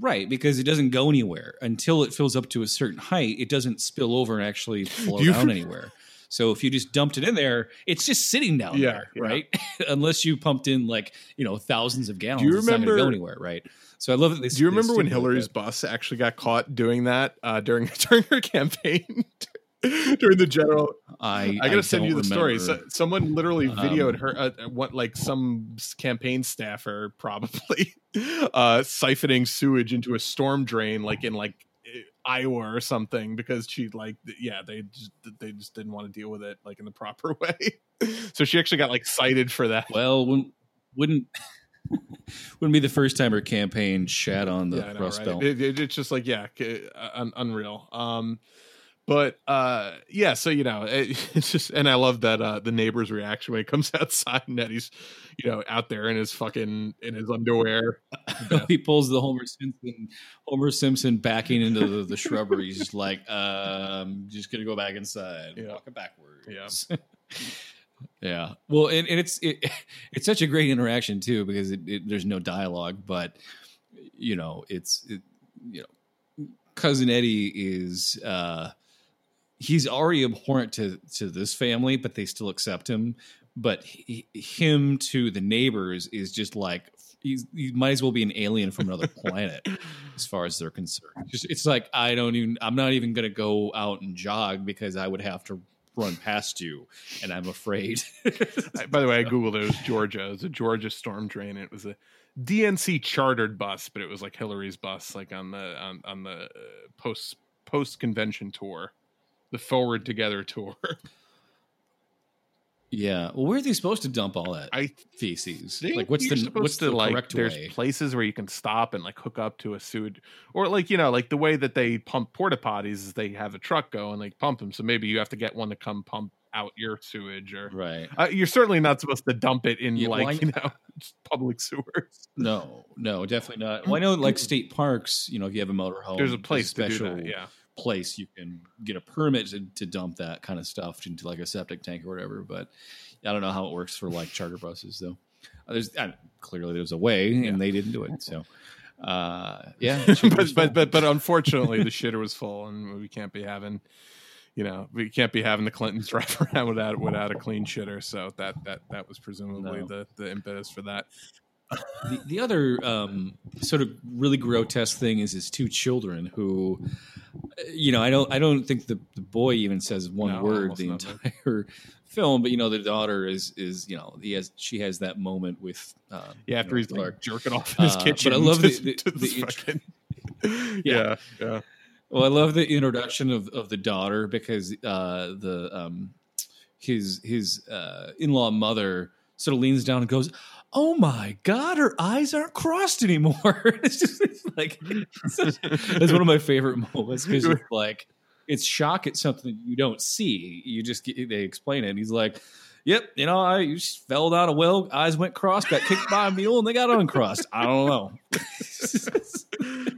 right because it doesn't go anywhere until it fills up to a certain height. It doesn't spill over and actually flow Do down anywhere. So if you just dumped it in there, it's just sitting down Yeah, there, yeah. right? *laughs* Unless you pumped in like you know thousands of gallons, you it's not gonna go anywhere, right? So I love that. They, Do you remember when Hillary's bus actually got caught doing that uh, during *laughs* during her campaign? During the general, I I gotta send you the story. So, someone literally Um, videoed her, uh, uh, what like some campaign staffer probably *laughs* uh, siphoning sewage into a storm drain, like in like Iowa or something, because she like yeah they just they just didn't want to deal with it like in the proper *laughs* way. so she actually got like cited for that. Well, wouldn't wouldn't *laughs* wouldn't be the first time her campaign shat on the yeah, know, Rust right? Belt. It, it- it's just like yeah, un- unreal. Um, but uh, yeah, so you know, it, *laughs* it's just, and I love that uh, the neighbor's reaction when he comes *laughs* outside and Eddie's, you know, out there in his fucking in his underwear. *laughs* He pulls the Homer Simpson, Homer Simpson backing into the, the shrubbery. He's just like, um, just gonna go back inside, Yeah. walking backwards. Yeah. yeah. Well, and, and it's it, it's such a great interaction too because it, it, there's no dialogue, but you know, it's it, you know, cousin Eddie is uh, he's already abhorrent to to this family, but they still accept him. But he, him to the neighbors is just like he's he might as well be an alien from another *laughs* planet as far as they're concerned. Just, it's like I don't even I'm not even gonna go out and jog because I would have to run past you, and I'm afraid. I- By the way, I *laughs* googled it. It was Georgia. It was a Georgia storm drain. It was a DNC chartered bus, but it was like Hillary's bus, like on the on on the uh, post post convention tour, the Forward Together tour. yeah. Well, where are they supposed to dump all that I feces? Like, what's the what's to, the like? correct There's way? places where you can stop and like hook up to a sewage, or like you know, like the way that they pump porta potties is they have a truck go and they pump them. So maybe you have to get one to come pump out your sewage, or Right. uh, you're certainly not supposed to dump it in Yeah, like you know *laughs* public sewers. No, no, definitely not. Well, I know, like state parks, you know, if you have a motorhome, There's a place to do special that. Yeah. Place you can get a permit to, to dump that kind of stuff into like a septic tank or whatever. But I don't know how it works for like charter buses, though. Uh, There's uh, clearly there's a way, Yeah. and they didn't do it. So, uh, *laughs* yeah, but, but but but unfortunately, the shitter was full, and we can't be having, you know, we can't be having the Clintons *laughs* drive around without without a clean shitter. So that that that was presumably No. the the impetus for that. The, the other um, sort of really grotesque thing is his two children who uh, you know i don't i don't think the, the boy even says one No, word the entire *laughs* film but you know the daughter is is you know he has she has that moment with um, Yeah, you after know, he's Clark. like jerking off in his Uh, but I love to- the- the- the fucking- *laughs* yeah, yeah. Well, I love the introduction of, of the daughter because uh, the um, his his uh, in law mother sort of leans down and goes, "Oh my god, her eyes aren't crossed anymore." *laughs* it's just it's like it's such- it's one of my favorite moments because it's like it's shock at something you don't see. You just get, they explain it. And he's like. Yep, you know, I just fell down a well, eyes went crossed, got kicked by a mule, and they got uncrossed. I don't know. *laughs*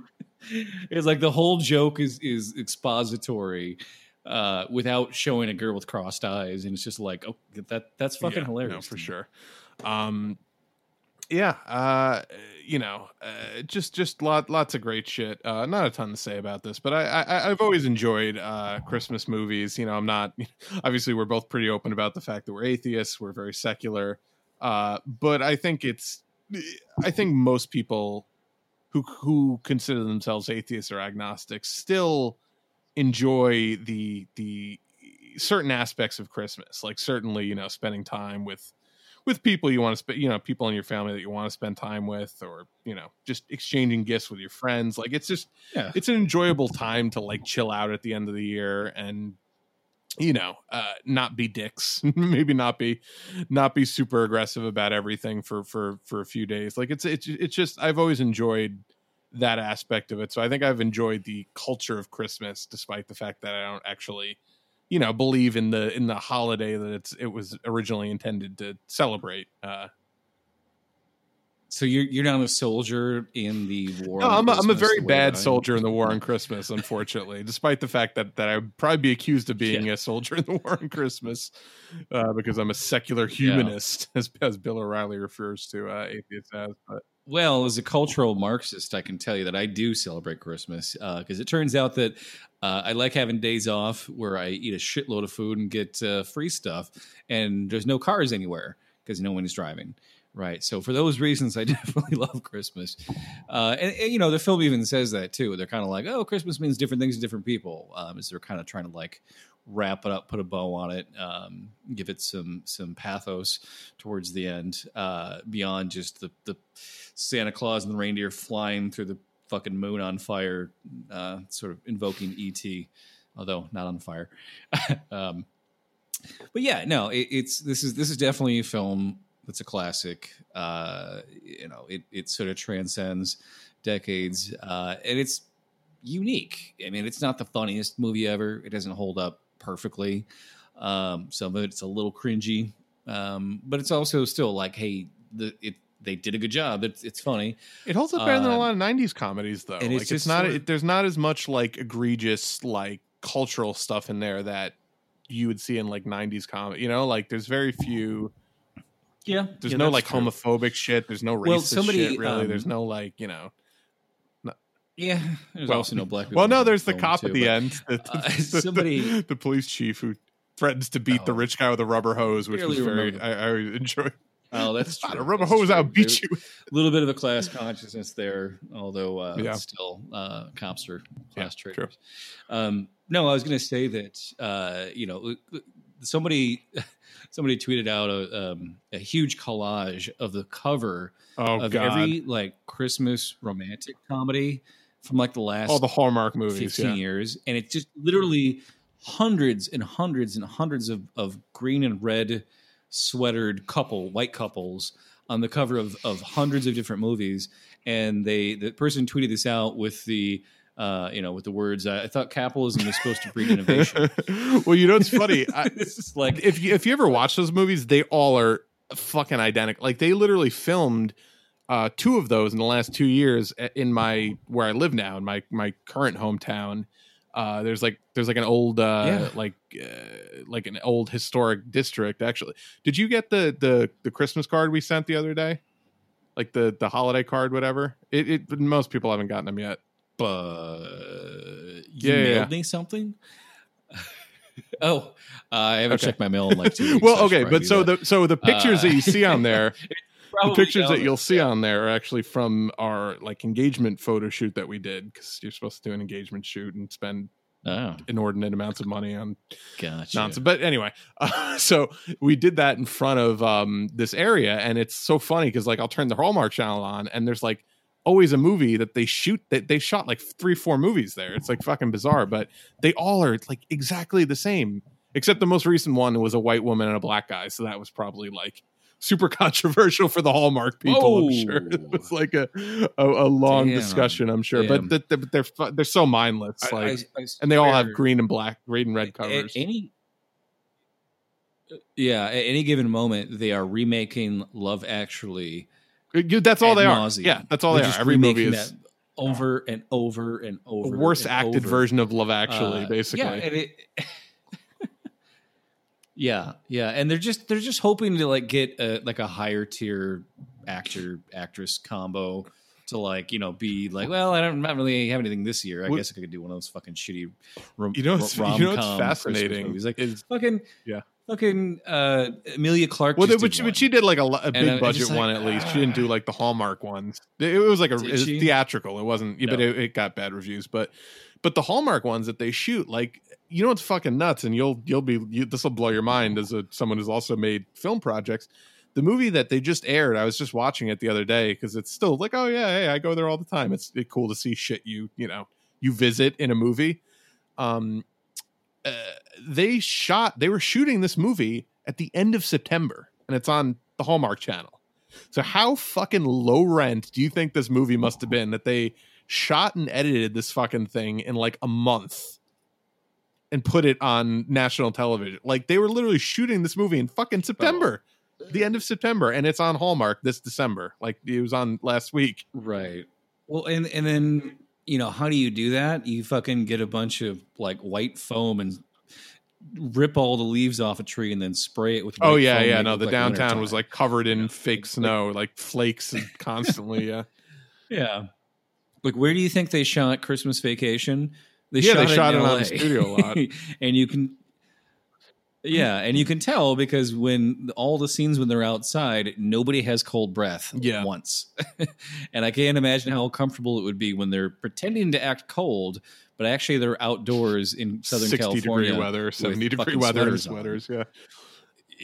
it's like the whole joke is is expository uh without showing a girl with crossed eyes and it's just like oh that that's fucking Yeah, hilarious no, for sure. Um, yeah, uh, you know, uh, just just lot lots of great shit. Uh, not a ton to say about this, but I, I I've always enjoyed uh, Christmas movies. You know, I'm not *laughs* obviously we're both pretty open about the fact that we're atheists. We're very secular, uh, but I think it's I think most people who who consider themselves atheists or agnostics still enjoy the the certain aspects of Christmas, like certainly you know spending time with with people you want to spend, you know, people in your family that you want to spend time with, or you know, just exchanging gifts with your friends. Like it's just Yeah. it's an enjoyable time to like chill out at the end of the year and you know uh not be dicks *laughs* maybe not be not be super aggressive about everything for for for a few days like it's it's it's just i've always enjoyed that aspect of it so i think i've enjoyed the culture of christmas despite the fact that i don't actually you know believe in the in the holiday that it's it was originally intended to celebrate uh so you're you're not a soldier in the war no, on I'm a, I'm a very bad soldier in the war on *laughs* Christmas, unfortunately, despite the fact that, that I would probably be accused of being a soldier in the war on Christmas uh, because I'm a secular humanist, *laughs* as, as Bill O'Reilly refers to uh, atheists as. But Well, as a cultural Marxist, I can tell you that I do celebrate Christmas because it turns out that uh, I like having days off where I eat a shitload of food and get uh, free stuff, and there's no cars anywhere because no one is driving. Right. So for those reasons, I *laughs* definitely love Christmas. Uh, and, and, you know, the film even says that too. They're kind of like, oh, Christmas means different things to different people. Um, as they're kind of trying to like wrap it up, put a bow on it, um, give it some some pathos towards the end, uh, beyond just the the Santa Claus and the reindeer flying through the fucking moon on fire, uh, sort of invoking ET, although not on fire. *laughs* um, but yeah, no, it, it's this is this is definitely a film that's a classic. Uh, you know, it it sort of transcends decades, uh, and it's unique. I mean, it's not the funniest movie ever. It doesn't hold up perfectly. Um, some of it's a little cringy, um, but it's also still like, hey, the it they did a good job. It's it's funny. it holds up better than a Uh, lot of '90s comedies, though. and Like it's it's, not. of- it, there's not as much like egregious like cultural stuff in there that you would see in like '90s comedy. You know, like there's very few. Yeah, There's no like homophobic shit. There's no racist Well, somebody, shit. Really, um, there's no like you know. Yeah, *laughs* there's Well- also no black. Well, no, there's the cop too, at the end. *laughs* The, uh, somebody- the police chief who threatens to beat the Oh. rich guy with a rubber hose, which was very. I, I enjoy. Oh, *laughs* that's true. a rubber That's hose, true. I'll beat you. A little bit of a class consciousness there, although uh, Yeah. still uh, cops are class true. traitors. Um, no, I was going to say that uh, you know somebody somebody tweeted out a, um, a huge collage of the cover Oh of god. every like Christmas romantic comedy from like the last All the Hallmark movies. 15 Yeah. years and it's just literally hundreds and hundreds and hundreds of, of green and red sweatered couple white couples on the cover of, of hundreds of different movies and they the person tweeted this out with the uh, you know with the words i thought capitalism was supposed to breed *laughs* innovation well, you know it's funny. *laughs* I, it's just like if you if you ever watch those movies, they all are fucking identical. Like they literally filmed uh, two of those in the last two years in my where I live now in my my current hometown. Uh, there's like there's like an old uh, Yeah. like uh, like an old historic district. Actually, did you get the the the Christmas card we sent the other day? Like the the holiday card, whatever. It, it most people haven't gotten them yet. uh, you Yeah, mailed yeah. me something *laughs* oh uh, i haven't Okay. checked my mail in like two *laughs* weeks well, so I should okay, but so that. the so the pictures Uh, that you see on there *laughs* the pictures that you'll see on there are actually from our like engagement photo shoot that we did because you're supposed to do an engagement shoot and spend oh inordinate amounts of money on gotcha nonsense. But anyway, uh, *laughs* so we did that in front of um, this area, and it's so funny because like I'll turn the Hallmark channel on, and there's like always a movie that they shoot that they shot like three, four movies there. It's like fucking bizarre, but they all are like exactly the same, except the most recent one was a white woman and a black guy, so that was probably like super *laughs* controversial for the Hallmark people. I'm sure *laughs* it was like a a, a long Damn. discussion. I'm sure, Damn. but th- th- they're they're so mindless, I- like, I- I and they all have green and black, green and red covers. any yeah at any given moment they are remaking love actually That's all they are. nauseam. Yeah, that's all They're they are. Every movie is that over and over and a over worse and acted over. version of Love Actually, Uh, basically. Yeah, and it, *laughs* yeah, yeah, and they're just they're just hoping to like get a, like a higher tier actor actress combo to like you know be like, well, I don't not really have anything this year. I Well- guess I could do one of those fucking shitty. Rom- you know, rom- you know what's fascinating movies. Like is fucking Yeah. fucking uh, Emilia Clarke. well, just but she, but she did like a, a big I budget like, one at least. She didn't do ah. like the Hallmark ones. It, it was like a it was theatrical. It wasn't, but it, it got bad reviews. But but the Hallmark ones that they shoot, like you know, what's fucking nuts, and you'll you'll be you, this will blow your mind as a someone who's also made film projects. The movie that they just aired, I was just watching it the other day because it's still like, oh yeah, hey, I go there all the time. It's, cool to see shit you you know you visit in a movie. Um, uh, they shot they were shooting this movie at the end of September, and it's on the Hallmark Channel. So how fucking low rent do you think this movie must have been that they shot and edited this fucking thing in like a month and put it on national television? Like they were literally shooting this movie in fucking September, oh. the end of September, and it's on Hallmark this December. Like it was on last week. Right. Well, and and then you know how do you do that? You fucking get a bunch of like white foam and rip all the leaves off a tree and then spray it with. Oh yeah, yeah. No, the like downtown was like covered in Yeah. fake snow, like flakes and constantly. Yeah. *laughs* yeah. Like where do you think they shot Christmas Vacation? They Yeah, they shot in it on the studio a lot. *laughs* and you can. Yeah, and you can tell because when all the scenes when they're outside, nobody has cold breath Yeah. once. *laughs* and I can't imagine how comfortable it would be when they're pretending to act cold, but actually they're outdoors in Southern 60 California. degree weather, 70 degree weather sweaters sweaters. Yeah. *laughs*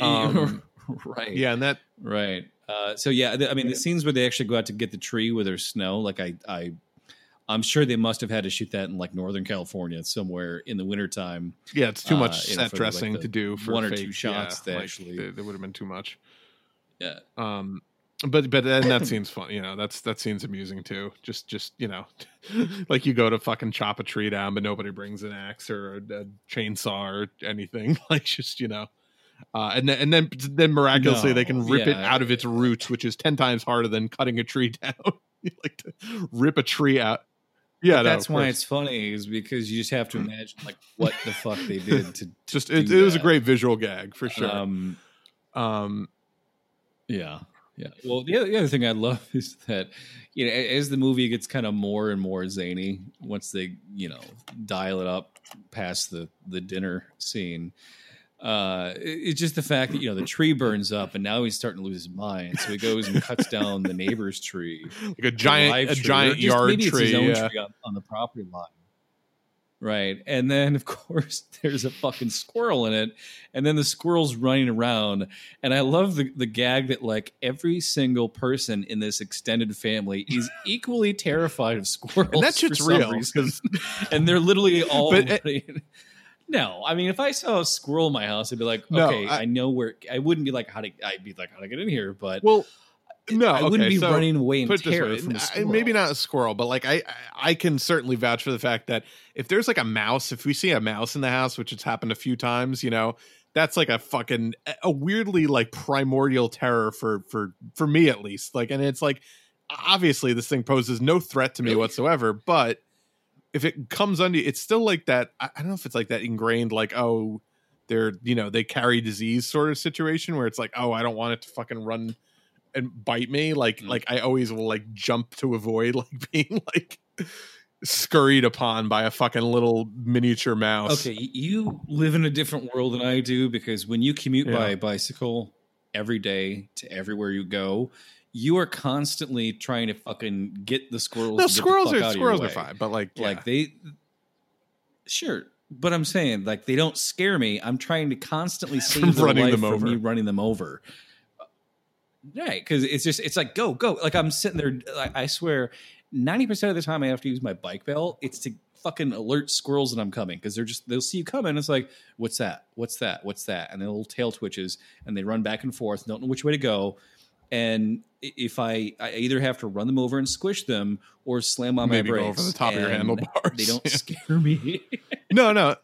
Um, right. Yeah. And that, Right. Uh, so yeah, I mean, the scenes where they actually go out to get the tree where there's snow, like I, I, I'm sure they must have had to shoot that in like Northern California somewhere in the wintertime. yeah, it's too Uh, much you know, set like, dressing the to do for one or fake- two shots yeah, that like, actually- There, there would have been too much. Yeah. Um, but but and that seems fun. You know, that's that seems amusing too. Just just you know, *laughs* like you go to fucking chop a tree down, but nobody brings an axe or a, a chainsaw or anything. *laughs* Like just you know. Uh, and then, and then, then miraculously, they can No, rip it out of its roots, which is ten times harder than cutting a tree *laughs* down. like to rip a tree out. Yeah, no, that's why it's funny is because you just have to imagine like what the fuck they did to *laughs* just it, it was a great visual gag for sure. Um, Um, Yeah, yeah. Well, the other, the other thing I love *laughs* is that you know as the movie gets kind of more and more zany, once they you know dial it up past the the dinner scene, uh, it's just the fact that you know the tree burns up and now he's starting to lose his mind, so he goes and cuts down the neighbor's tree, like a giant, a tree, giant yard maybe tree. It's his own yeah. tree on, on the property line. right? And then of *laughs* course there's a fucking squirrel in it, and then the squirrel's running around. And I love the the gag that like every single person in this extended family is *laughs* equally terrified of squirrels. And that shit's real, *laughs* and they're literally all. But running. No, I mean, if I saw a squirrel in my house, I'd be like, No, okay, I, I- know where. I wouldn't be like, how to. I'd be like, how to get in here, but Well, no, I wouldn't okay, be so running away in put it this terror way, from a I- squirrel. maybe not a squirrel, but like I, I- I can certainly vouch for the fact that if there's like a mouse, if we see a mouse in the house, which has happened a few times, you know, that's like a fucking a weirdly like primordial terror for for for me at least. Like, and it's like obviously this thing poses no threat to me whatsoever, but if it comes under, you, it's still like that. I I don't know if it's like that ingrained, like oh, they're you know they carry disease sort of situation where it's like oh, I don't want it to fucking run and bite me. Like Mm. like I always will like jump to avoid *laughs* like being like scurried upon by a fucking little miniature mouse. Okay, you live in a different world than I do because when you commute Yeah. by bicycle every day to everywhere you go, you are constantly trying to fucking get the squirrels. No, to get the squirrels are out of your squirrels are fine, but like yeah. Like they, sure, but I'm saying like they don't scare me. I'm trying to constantly *laughs* save their running life them from me running them over. Uh, right, because it's just it's like go go. Like I'm sitting there. Like, I swear, ninety percent of the time I have to use my bike belt. It's to fucking alert squirrels that I'm coming because they're just they'll see you coming. It's like what's that? What's that? What's that? And their little tail twitches and they run back and forth. Don't know which way to go. And if I, I either have to run them over and squish them or slam on Maybe my go brakes. over the top of your handlebars. They don't *laughs* Yeah. scare me. *laughs* no, no,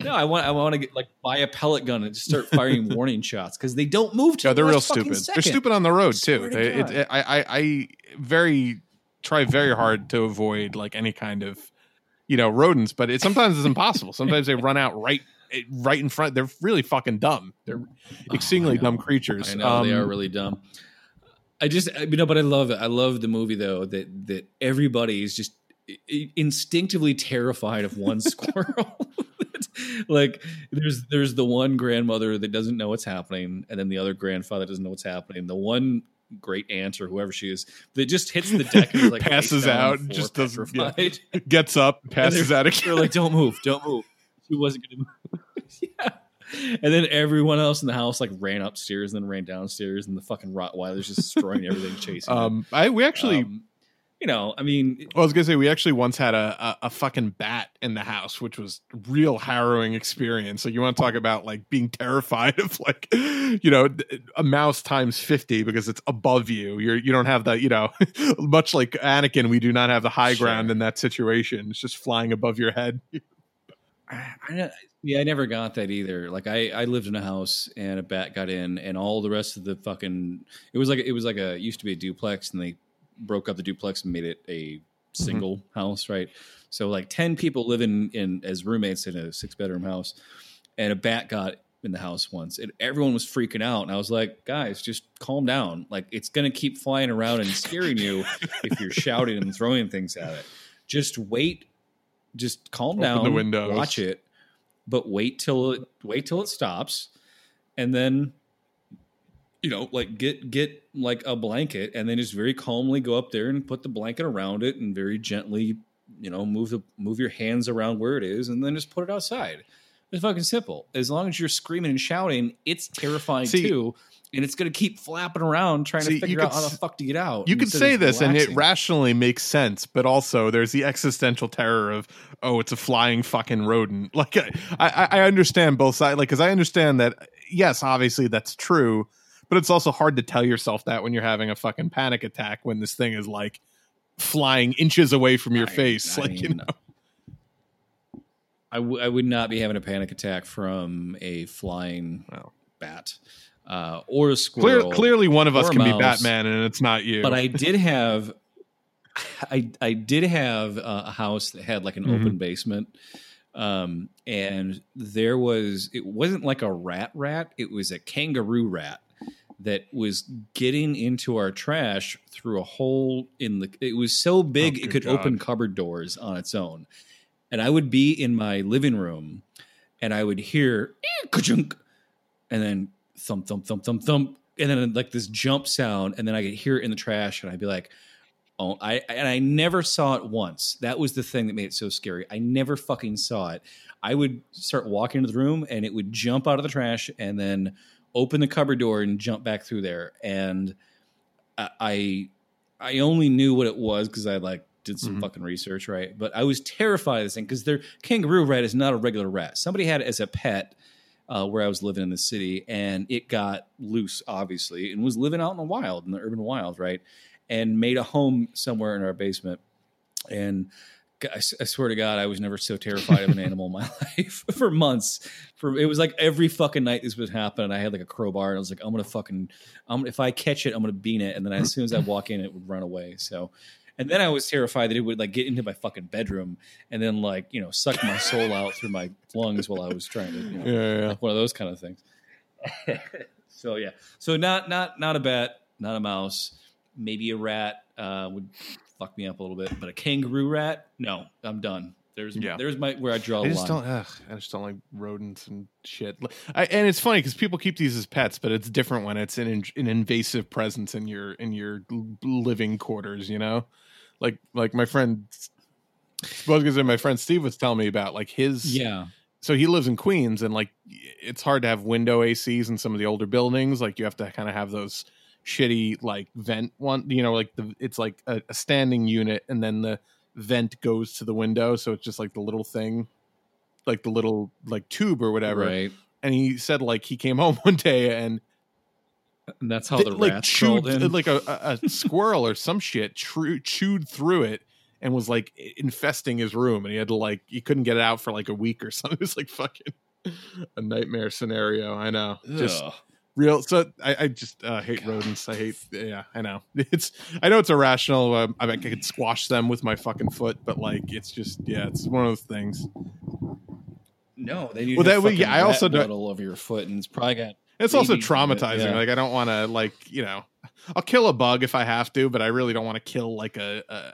no, I want I want to get like buy a pellet gun and just start firing *laughs* warning shots because they don't move. till Yeah, they're real stupid. They're stupid on the road too. to They, it, it- I, I, I very try very hard to avoid like any kind of you know rodents, but it sometimes it's impossible. Sometimes they run out right right in front. They're really fucking dumb. They're exceedingly Oh, dumb creatures. I know they Um, are really dumb. I just, you know, but I love it. I love the movie though that that everybody is just instinctively terrified of one *laughs* squirrel. *laughs* like there's there's the one grandmother that doesn't know what's happening, and then the other grandfather doesn't know what's happening. The one great aunt or whoever she is that just hits the deck and like *laughs* Passes face down on out, just doesn't- yeah. gets up, passes out They're like, "Don't move, don't move." She wasn't going to move. yeah. And then everyone else in the house like ran upstairs and then ran downstairs, and the fucking Rottweiler's just destroying everything, *laughs* chasing. Um, I we actually Um, you know, I mean, Well, I was gonna say we actually once had a, a a fucking bat in the house, which was real harrowing experience. So you want to talk about like being terrified *laughs* of like you know a mouse times fifty because it's above you. You're you don't have the you know *laughs* much like Anakin, we do not have the high Sure. ground in that situation. It's just flying above your head. I, I yeah, I never got that either. Like I, I lived in a house and a bat got in, and all the rest of the fucking it was like it was like a used to be a duplex, and they broke up the duplex and made it a mm-hmm. single house, right? So like ten people living in as roommates in a six bedroom house, and a bat got in the house once, and everyone was freaking out, and I was like, guys, just calm down. Like it's gonna keep flying around and scaring you if you're shouting and throwing things at it. Just wait. Just calm Open down. the windows. Watch it but wait till it wait till it stops and then you know like get get like a blanket and then just very calmly go up there and put the blanket around it and very gently you know move the move your hands around where it is and then just put it outside it's fucking simple as long as you're screaming and shouting it's terrifying See- too and it's going to keep flapping around trying See, to figure out could how the fuck to get out You could instead say this, and it rationally makes sense, but also there's the existential terror of oh, it's a flying fucking rodent. *laughs* Like I, I, I understand both sides, like because I understand that yes, obviously that's true, but it's also hard to tell yourself that when you're having a fucking panic attack when this thing is like flying inches away from your I- face, I *laughs* like you mean, know. I, w- I would not be having a panic attack from a flying Well. bat uh, or a Clear, squirrel. clearly, one of us can be. Batman, and it's not you. But I did have, *laughs* I I did have uh, a house that had like an Mhm. open basement, um, and there was it wasn't like a rat rat; it was a kangaroo rat that was getting into our trash through a hole in the. It was so big Oh, it could open cupboard doors on its own, and I would be in my living room, and I would hear "Eh, and then thump thump thump thump thump and then like this jump sound and then i could hear it in the trash and i'd be like oh, I and I never saw it once. That was the thing that made it so scary. I never fucking saw it. I would start walking into the room and it would jump out of the trash and then open the cupboard door and jump back through there. And I I, only knew what it was because I like did some Mhm. fucking research, right? But I was terrified of this thing because their kangaroo rat is not a regular rat. Somebody had it as a pet uh, where I was living in the city, and it got loose, obviously, and was living out in the wild, in the urban wild, right? And made a home somewhere in our basement. And I, swear to God, I was never so terrified of an animal in my *laughs* life *laughs* for months. For it was like every fucking night this would happen, and I had like a crowbar, and I was like, I'm gonna fucking, I'm if I catch it, I'm gonna bean it, and then as soon as I walk in, it would run away. So. And then I was terrified that it would like get into my fucking bedroom and then like you know suck my soul out through my lungs while I was trying to you know, Yeah, yeah, like one of those kind of things. *laughs* so yeah, so not not not a bat, not a mouse, maybe a rat uh, would fuck me up a little bit, but a kangaroo rat, no, I'm done. There's Yeah. there's my where I draw I the just line. don't. Ugh, I just don't like rodents and shit. I, and it's funny because people keep these as pets, but it's different when it's an, in- an invasive presence in your in your living quarters. You know, like like my friend. Say my friend Steve was telling me about like his Yeah, so he lives in Queens and like it's hard to have window ACs in some of the older buildings. Like you have to kind of have those shitty like vent one, you know, like the it's like a, a standing unit and then the vent goes to the window, so it's just like the little thing, like the little like tube or whatever. right. And he said like he came *laughs* home one day and And that's how th- the like rats chewed crawled in. like a, a, *laughs* squirrel or some shit chewed through it and was like infesting his room. And he had to like he couldn't get it out for like a week or *laughs* something. It was like fucking a nightmare scenario. I know. Just Ugh. real so i, I just uh, hate rodents. I hate yeah i know. *laughs* It's i know it's irrational. Um, i, mean I could squash them with my fucking foot but like it's just yeah it's one of those things. No, they need Well, that yeah, I also don't- all over your foot, and it's probably got It's also traumatizing. yeah. Like I don't want to like you know, I'll kill a bug if I have to, but I really don't want to kill like a a,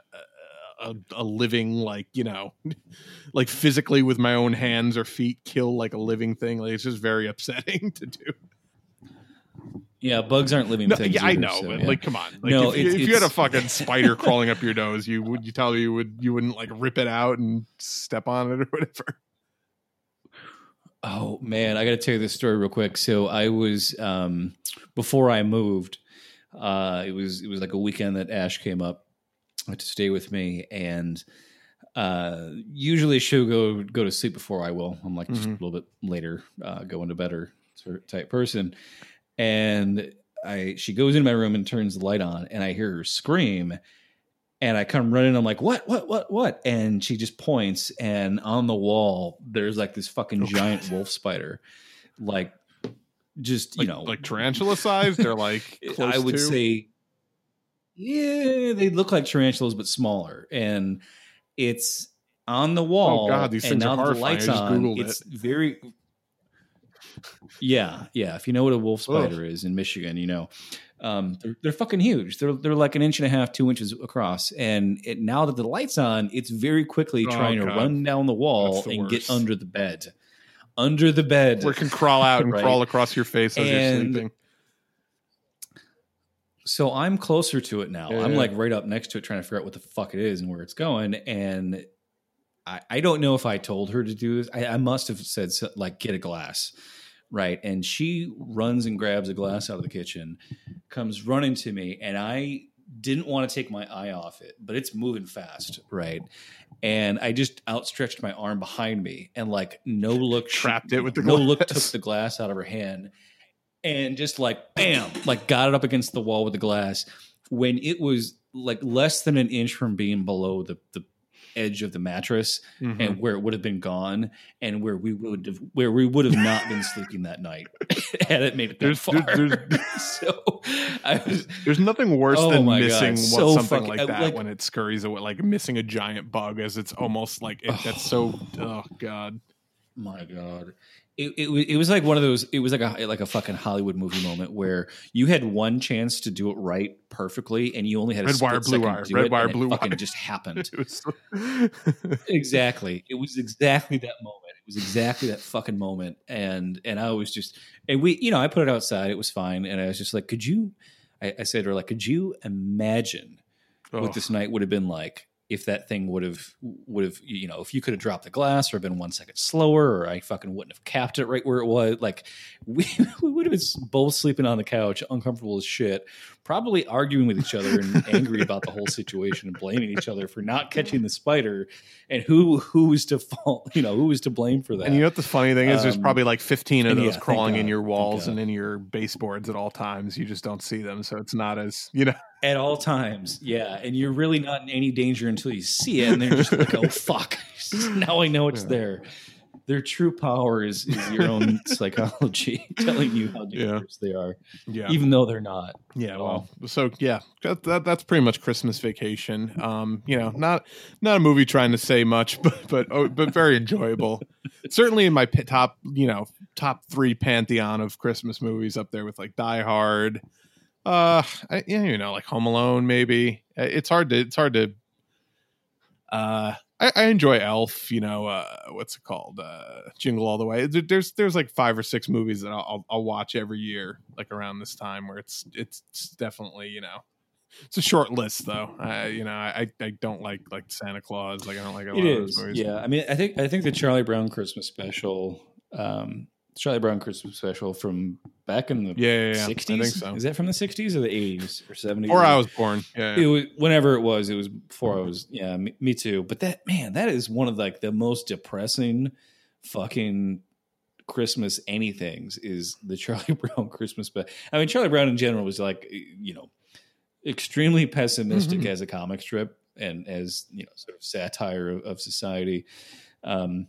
a a living like you know, *laughs* like physically with my own hands or feet kill like a living thing. Like it's just very *laughs* upsetting to do. yeah. Bugs aren't living No, things. yeah, I know, so, but yeah. like come on, like No, if, you, it's- if you had a fucking *laughs* spider crawling up your nose, you would you tell me you would you wouldn't like rip it out and step on it or whatever. Oh man, I got to tell you this story real quick. So I was um, before I moved. Uh, it was it was like a weekend that Ash came up to stay with me, and uh, usually she'll go go to sleep before I will. I'm like just a little bit later, uh, going to better sort- type person, and I she goes into my room and turns the light on, and I hear her scream. And I come running. I'm like, what, what, what, what? And she just points, and on the wall, there's like this fucking Oh, giant God. wolf spider, like just Like, you know, like tarantula sized or like *laughs* I would to? say, yeah, they look like tarantulas but smaller, and it's on the oh, wall. Oh, God, these things are the horrifying. I lights just on. Googled It's very. Yeah, yeah. If you know what a wolf spider is in Michigan, you know um, they're, they're fucking huge. They're they're like an inch and a half, two inches across. And it, now that the lights on, it's very quickly Oh, trying to run down the wall the and get under the bed, under the bed. where it can crawl out and *laughs* Right. crawl across your face as And- you're sleeping. So I'm closer to it now. Yeah, I'm yeah. like right up next to it, trying to figure out what the fuck it is and where it's going. And I, I don't know if I told her to do this. I, I must have said so- like get a glass, right? And she runs and grabs a glass out of the kitchen, comes running to me, and I didn't want to take my eye off it, but it's moving fast, right? And I just outstretched my arm behind me and like no look Trapped it with the no look took the glass out of her hand and just like bam, like got it up against the wall with the glass when it was like less than an inch from being below the the edge of the mattress Mhm. and where it would have been gone and where we would have where we would have not been sleeping that night *laughs* had it made it that There's- far. there's- *laughs* so I was There's nothing worse Oh than my God, missing so something fucking- like that like- when it scurries away, like missing a giant bug, as it's almost like it, that's so. Oh God! my god it, it, it was like one of those it was like a like a fucking hollywood movie moment where you had one chance to do it right perfectly and you only had a Red wire, blue wire, red wire, blue fucking wire. just happened. *laughs* Was *laughs* exactly. It was exactly that moment. It was exactly that fucking moment. And and i was just and we you know i put it outside. It was fine. And i was just like could you i, I said to her like could you imagine Oh. what this night would have been like if that thing would have would have you know if you could have dropped the glass or been one second slower or I fucking wouldn't have capped it right where it was like we, *laughs* we would have been both sleeping on the couch uncomfortable as shit probably arguing with each other and *laughs* angry about the whole situation and blaming each other for not catching the spider and who who was to fault you know who was to blame for that And you know what the funny thing is? There's Um, probably like 15 of those yeah, crawling in your walls and in your baseboards at all times. You just don't see them, so it's not as you know. At all times yeah and you're really not in any danger until you see it and they're just like oh *laughs* fuck *laughs* now i know it's Yeah. there their true power is, is your own *laughs* psychology telling you how Yeah. dangerous they are Yeah, even though they're not yeah. Well, all. so yeah, that, that that's pretty much Christmas Vacation. Um, you know, not not a movie trying to say much, but but oh, but very enjoyable. Certainly in my top, you know, top three pantheon of Christmas movies up there with like Die Hard. Uh, I, yeah, you know, like Home Alone, maybe. Uh, It's hard to it's hard to uh I, I enjoy Elf. You know, uh, what's it called? Uh, Jingle All the Way. There's there's like five or six movies that I'll, I'll watch every year, like around this time, where it's it's definitely you know it's a short list though. I you know I I don't like like Santa Claus. Like I don't like a lot it of those movies. yeah i mean i think i think the charlie brown christmas special um charlie brown christmas special from back in the Yeah, yeah, yeah. 60s I think so. is that from the 60s or the 80s or 70s Or I was born. Yeah, it was whenever it was it was before i was yeah me, me too but that man that is one of like the most depressing fucking christmas anythings is the *laughs* charlie brown christmas but i mean charlie brown in general was like you know extremely pessimistic Mhm. as a comic strip and as you know sort of satire of, of society um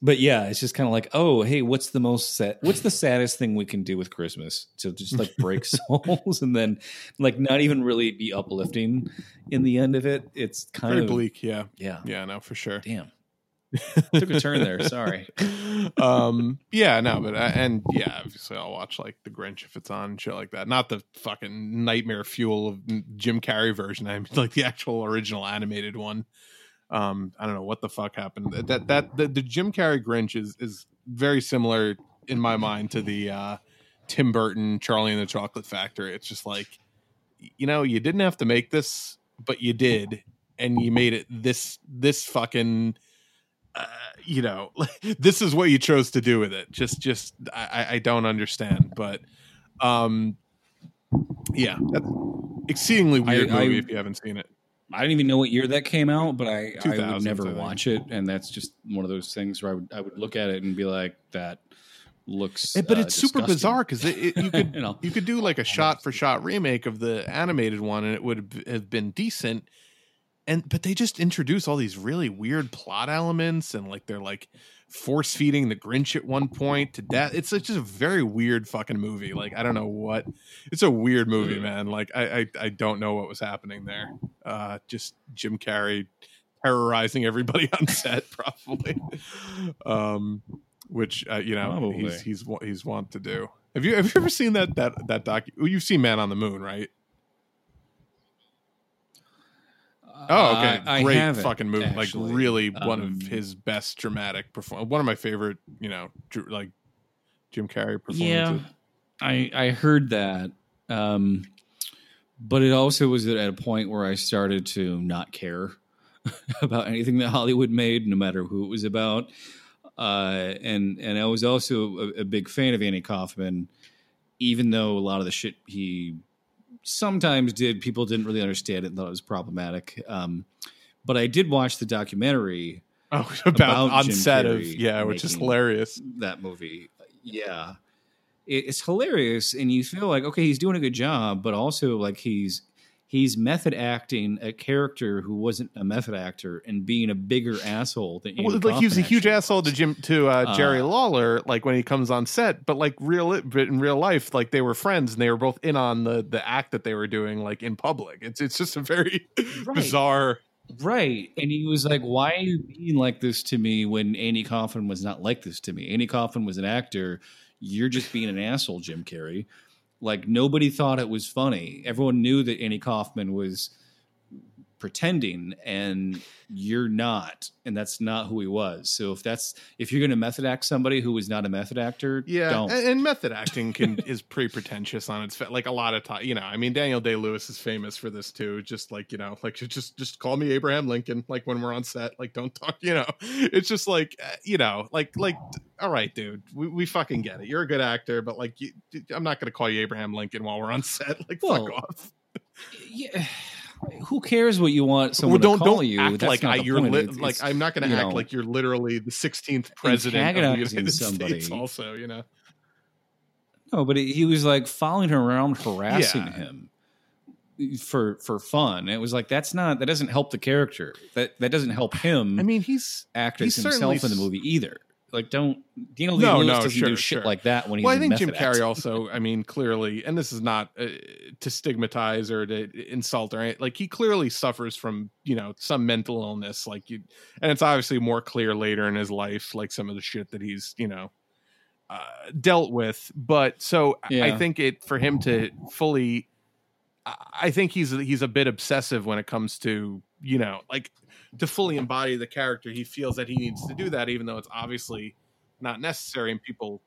but yeah, it's just kind of like, oh, hey, what's the most set? what's the saddest thing we can do with Christmas? To just like break *laughs* souls and then like not even really be uplifting in the end of it. It's kind very of bleak. Yeah, Yeah. yeah, no, for sure. Damn. *laughs* Took a turn there. Sorry. um yeah no but I, and yeah obviously i'll watch like the grinch if it's on shit like that not the fucking nightmare fuel of jim carrey version i mean like the actual original animated one um i don't know what the fuck happened. That that the, the jim carrey grinch is is very similar in my mind to the uh tim burton charlie and the chocolate factory. It's just like you know you didn't have to make this but you did and you made it this this fucking uh, you know *laughs* this is what you chose to do with it. Just just i I- don't understand but um yeah. That's exceedingly weird I- movie I- if you haven't seen it I don't even know what year that came out, but I, I would never watch it. And that's just one of those things where I would, I would look at it and be like, that looks. Eh, but uh, it's super bizarre because it, it, you *laughs* could You know. you could do like a shot for shot remake of the animated one and it would have been decent and but they just introduce all these really weird plot elements and like they're like force feeding the grinch at one point to death. It's like just a very weird fucking movie. Like i don't know what it's a weird movie man. Like i i, I don't know what was happening there. Uh just jim carrey terrorizing everybody *laughs* on set probably. Um which uh, you know Probably. he's he's he's want to do. Have you have you ever seen that that that doc you've seen man on the moon right Oh, okay. Uh, Great fucking movie. actually. Like really one Um, of his best dramatic perform. One of my favorite, you know, dr- like Jim Carrey performances. Yeah, I I heard that, um, but it also was at a point where I started to not care *laughs* about anything that Hollywood made, no matter who it was about. Uh, and and I was also a, a big fan of Andy Kaufman, even though a lot of the shit he sometimes did, people didn't really understand it and thought it was problematic. Um, but I did watch the documentary *laughs* Oh, about, About on Jim set of yeah, which is hilarious. that movie. Yeah. It- It's hilarious and you feel like okay, he's doing a good job, but also like he's he's method acting a character who wasn't a method actor and being a bigger asshole than Andy Well, like he was a huge actually asshole to. Jim to uh, Jerry Uh, Lawler, like when he comes on set. But like real, but in real life, like they were friends and they were both in on the the act that they were doing, like in public. It's it's just a very *laughs* Right. bizarre. Right. And he was like, Why are you being like this to me when Andy Kaufman was not like this to me? Andy Kaufman was an actor. You're just being an asshole, Jim Carrey. Like nobody thought it was funny. Everyone knew that Andy Kaufman was pretending and you're not and that's not who he was so if that's if you're going to method act somebody who is not a method actor Yeah, don't and, and method *laughs* acting can is pretty pretentious on its like a lot of time. You know, I mean, Daniel Day Lewis is famous for this too. Just like you know, like just just call me Abraham Lincoln. Like when we're on set, like don't talk. *laughs* You know, it's just like uh, you know, like like all right, dude, we, we fucking get it. You're a good actor, but like you, I'm not gonna call you Abraham Lincoln while we're on set. *laughs* Like Well, fuck off. yeah who cares what you want Well, don't to call don't you act That's like I, you're li- It's- like I'm not gonna act know, like you're literally the 16th president of the United *laughs* somebody. States. Also, you know. No, but he was like following her around, harassing Yeah. him for for fun. It was like that's not that doesn't help the character. That that doesn't help him I mean, he's act as himself in the movie either. Like, don't Daniel No, Day Lewis no, doesn't sure, do shit sure. like that when he's well, I think Jim Carrey also. *laughs* I mean, clearly, and this is not uh, to stigmatize or to insult or anything. Like he clearly suffers from you know some mental illness. Like you, and it's obviously more clear later in his life, like some of the shit that he's you know uh, dealt with. But so I- I think it for him to fully. I think he's he's a bit obsessive when it comes to you know like to fully embody the character. He feels that he needs to do that, even though it's obviously not necessary. And people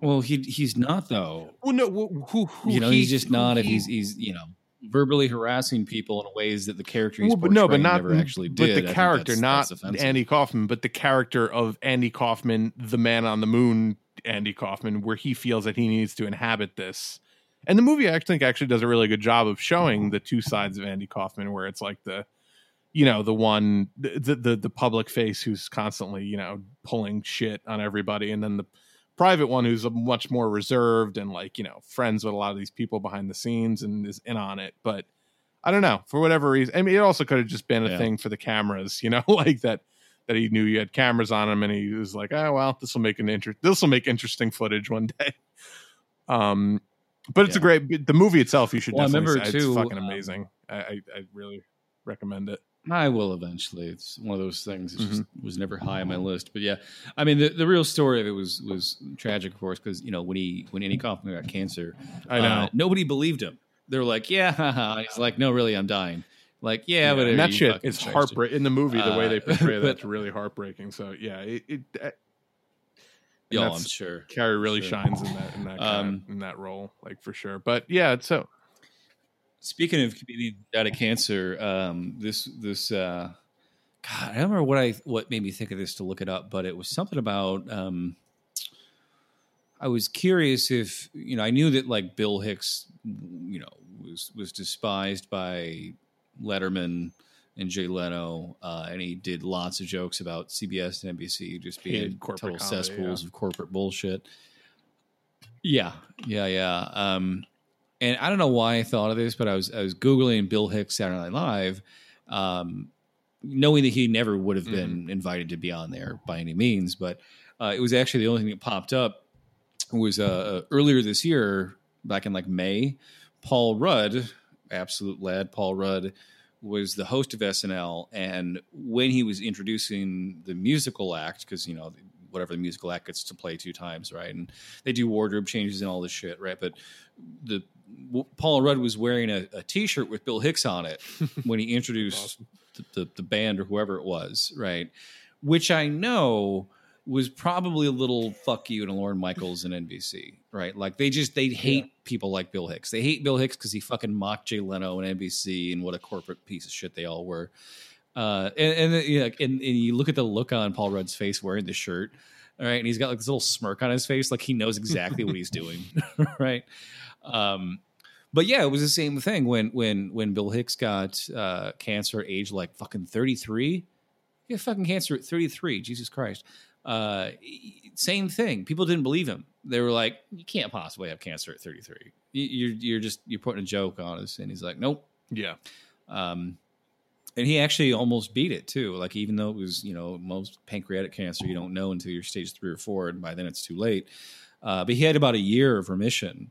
Well, he he's not though. well, no, who, who, you know, he- he's just not. If he's he's you know verbally harassing people in ways that the character he's well, but no, but not never actually did. I the think character, that's- not that's. Andy Kaufman, but the character of Andy Kaufman, the man on the moon, Andy Kaufman, where he feels that he needs to inhabit this. And the movie, I think, actually does a really good job of showing the two sides of Andy Kaufman, where it's like the, you know, the one, the the the public face who's constantly, you know, pulling shit on everybody, and then the private one who's much more reserved and like you know friends with a lot of these people behind the scenes and is in on it. But i don't know for whatever reason i mean it also could have just been a Yeah. thing for the cameras you know *laughs* like that that he knew you had cameras on him and he was like oh well this will make an interest this will make interesting footage one *laughs* day. Um but it's a great the movie itself you should Well, I definitely remember, say, too, it's fucking um, amazing. I, I i really recommend it I will eventually. It's one of those things. It just Mm-hmm. was never high on my list. But yeah, I mean, the, the real story of it was was tragic, of course, because you know when he when Andy Kaufman got cancer, i know uh, nobody believed him. They were like, "Yeah," haha." *laughs* he's like, "No, really, I'm dying." Like, yeah, but and that shit is heartbreak in the movie the way Uh, they portray *laughs* but- that's really heartbreaking so yeah it, it uh, Yo, that's- I'm sure. Carrey really Sure. shines in that in that kind Um, of, in that role, like for sure. But yeah, it's so Speaking of comedians who died of cancer, um, this this uh, God, I don't remember what I what made me think of this to look it up, but it was something about. Um, I was curious if you know I knew that like Bill Hicks, you know, was was despised by Letterman and Jay Leno, uh, and he did lots of jokes about CBS and NBC just being total comedy, cesspools yeah. of corporate bullshit. Yeah, yeah, yeah. Um, and I don't know why I thought of this, but I was I was googling Bill Hicks Saturday Night Live, um, knowing that he never would have been invited to be on there by any means. But uh, it was actually the only thing that popped up was uh, earlier this year, back in like May. Paul Rudd, absolute lad, Paul Rudd was the host of SNL, and when he was introducing the musical act, because you know whatever the musical act gets to play two times, right? And they do wardrobe changes and all this shit, right? But the Paul Rudd was wearing a, a T-shirt with Bill Hicks on it *laughs* when he introduced the, the, the band or whoever it was, right? Which I know was probably a little fuck you to Lorne Michaels and NBC, right? Like they just they hate people like Bill Hicks. They hate Bill Hicks because he fucking mocked Jay Leno and NBC and what a corporate piece of shit they all were. Uh, and and, you know, and and you look at the look on Paul Rudd's face wearing the shirt, all right, and he's got like this little smirk on his face, like he knows exactly what he's *laughs* doing, *laughs* right? Um, but yeah, it was the same thing when when when Bill Hicks got uh, cancer age like fucking thirty three. He got fucking cancer at thirty three. Jesus Christ. Uh, same thing. People didn't believe him. They were like, "You can't possibly have cancer at 33. You- You're you're just you're putting a joke on us." And he's like, "Nope." yeah, Um, and he actually almost beat it too. Like even though it was you know most pancreatic cancer you don't know until you're stage three or four, and by then it's too late. Uh, but he had about a year of remission,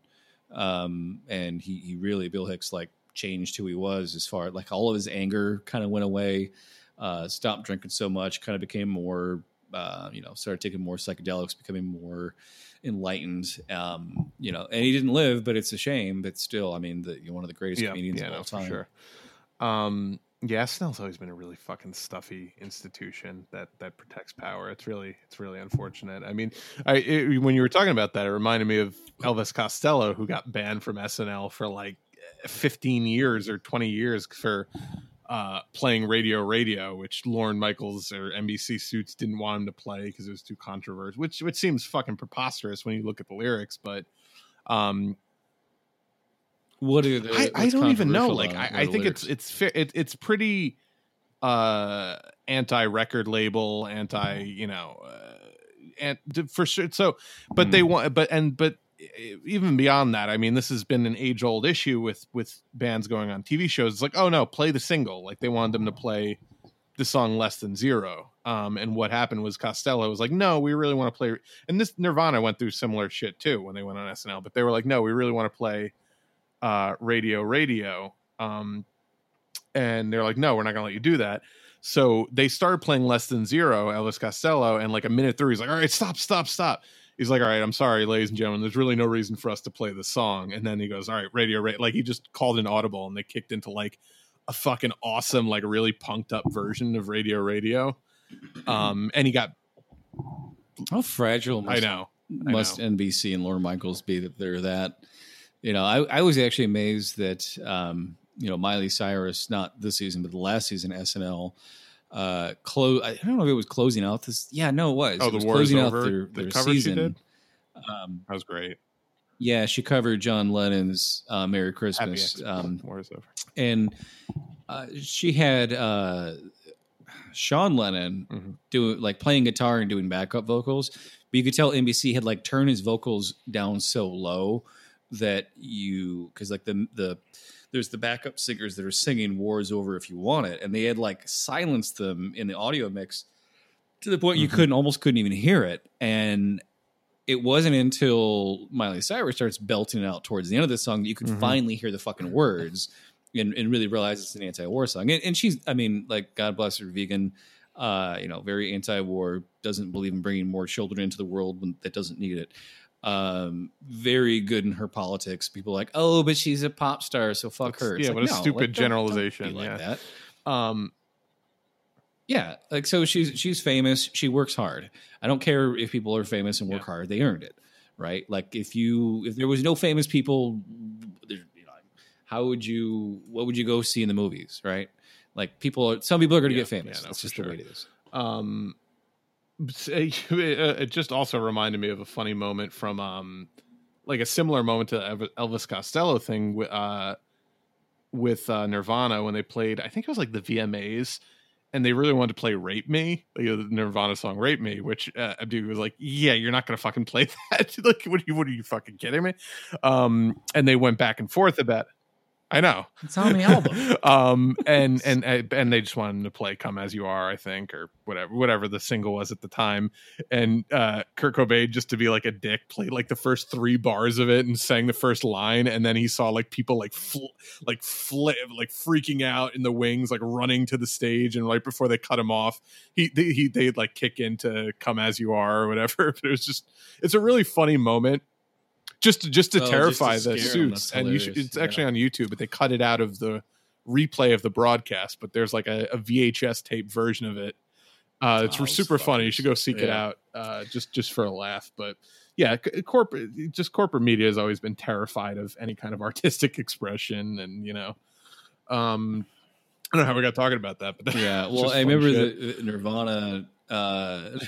um, and he he really Bill Hicks like changed who he was as far like all of his anger kind of went away. Uh, stopped drinking so much, kind of became more uh, you know started taking more psychedelics, becoming more enlightened. Um, you know, and he didn't live, but it's a shame. But still, I mean, the, you're one of the greatest yeah, comedians yeah, of all no, for time. sure. Um, Yeah, SNL's always been a really fucking stuffy institution that that protects power. It's really it's really unfortunate. I mean, I it, when you were talking about that, it reminded me of Elvis Costello, who got banned from SNL for like 15 years or 20 years for uh, playing Radio Radio, which Lorne Michaels or NBC Suits didn't want him to play because it was too controversial. Which which seems fucking preposterous when you look at the lyrics, but um, What are the? I, I don't even know. Like, I. I think the it's it's fair. It, it's pretty uh anti-record label, anti, you know, uh, and for sure. So, but they Mm. want, but and but even beyond that, I mean, this has been an age-old issue with with bands going on TV shows. It's like, oh no, play the single. Like they wanted them to play the song less than zero. Um, and what happened was Costello was like, no, we really want to play. And this Nirvana went through similar shit too when they went on SNL, but they were like, no, we really want to play uh, radio, radio. Um, and they're like, no, we're not going to let you do that. So they started playing less than zero, Elvis Costello, and like a minute through, he's like, all right, stop, stop, stop. He's like, all right, I'm sorry, ladies and gentlemen. There's really no reason for us to play this song. And then he goes, all right, radio, radio. Like he just called an audible, and they kicked into like a fucking awesome, like really punked up version of Radio Radio. Um, and he got, how fragile. I Must, know, I must NBC and Lorne Michaels be that they're that. You know, I, I was actually amazed that um, you know Miley Cyrus, not this season, but the last season SNL. Uh, close. I don't know if it was closing out this. Yeah, no, it was. Oh, It the was war is over. out their, the their cover she season. did. Um, That was great. yeah, she covered John Lennon's uh, "Merry Christmas," um, war is over. and uh, she had uh, Sean Lennon Mhm. doing like playing guitar and doing backup vocals, but you could tell NBC had like turned his vocals down so low that you because like the the there's the backup singers that are singing "War's Over If You Want It," and they had like silenced them in the audio mix to the point you Mhm. couldn't almost couldn't even hear it, and it wasn't until Miley Cyrus starts belting out towards the end of the song that you could Mhm. finally hear the fucking words and, and really realize it's an anti-war song. And, and she's, I mean, like God bless her, vegan, uh, you know, very anti-war, doesn't believe in bringing more children into the world when, that doesn't need it. Um, very good in her politics. People like, oh, but she's a pop star, so fuck That's- her. It's yeah, like, what a no, stupid like, don't- don't generalization, like yeah. that. Um, Yeah, like so she's she's famous. She works hard. I don't care if people are famous and work Yeah. hard; they earned it, right? Like if you if there was no famous people, you know, how would you? What would you go see in the movies, right? Like people, are, some people are going to Yeah, get famous. yeah, no, That's just sure. the way it is. um *laughs* it it just also reminded me of a funny moment from um like a similar moment to the Elvis Costello thing with uh with uh, Nirvana when they played I think it was like the VMAs and they really wanted to play Rape Me like the Nirvana song Rape Me which uh, Abdu was like yeah you're not to fucking play *laughs* that. *laughs* Like what are you what are you fucking kidding me? Um and they went back and forth about I know. It's on the album. *laughs* um and and and they just wanted to play come as you are i think or whatever whatever the single was at the time. And uh kurt cobain just to be like a dick played like the first three bars of it and sang the first line. And then he saw like people like fl- like flip like freaking out in the wings like running to the stage. And right before they cut him off he they, he they'd like kick into come as you are or whatever. *laughs* But it was just it's a really funny moment just to, just to Oh, just to terrify the suits and you should, it's actually Yeah. on youtube but they cut it out of the replay of the broadcast but there's like a, a vhs tape version of it uh it's Oh, super funny you should go seek it out uh just just for a laugh but yeah corporate just corporate media has always been terrified of any kind of *laughs* artistic expression and you know um i don't know how we got talking about that but *laughs* Yeah, well, I remember shit. the Nirvana. Uh, *laughs*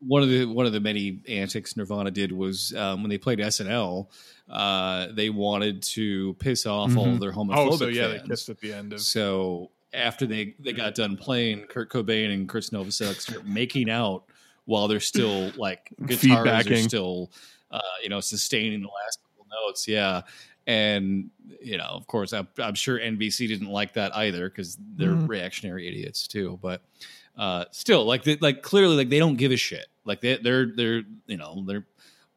one of the one of the many antics Nirvana did was um, when they played SNL. Uh, they wanted to piss off all Mhm. of their homophobic oh so yeah they kissed at the end of So after they they got done playing, Kurt Cobain and Chris Novoselic start making out while they're still like *laughs* guitars are still uh, you know sustaining the last couple notes. Yeah. And you know, of course, I'm, I'm sure NBC didn't like that either because they're Mhm. reactionary idiots too. But uh, still, like, they, like clearly, like they don't give a shit. Like they, they're they're you know they're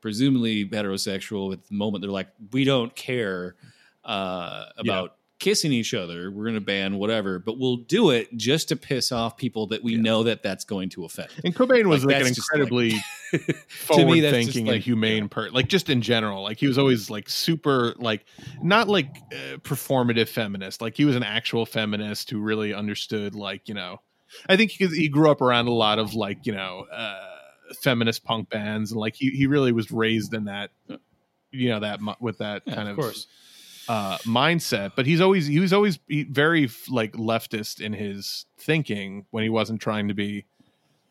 presumably heterosexual. At the moment, they're like, we don't care uh, about kissing each other. We're going to ban whatever, but we'll do it just to piss off people that we know that that's going to offend. And Cobain was Like, like, an just, like- incredibly *laughs* forward-thinking like, and humane person. Like just in general, like he was always like super like not like uh, performative feminist. Like he was an actual feminist who really understood like you know. I think he, he grew up around a lot of like you know uh, feminist punk bands and like he he really was raised in that you know that with that Yeah, kind of of, course. uh mindset. But he's always he was always very like leftist in his thinking when he wasn't trying to be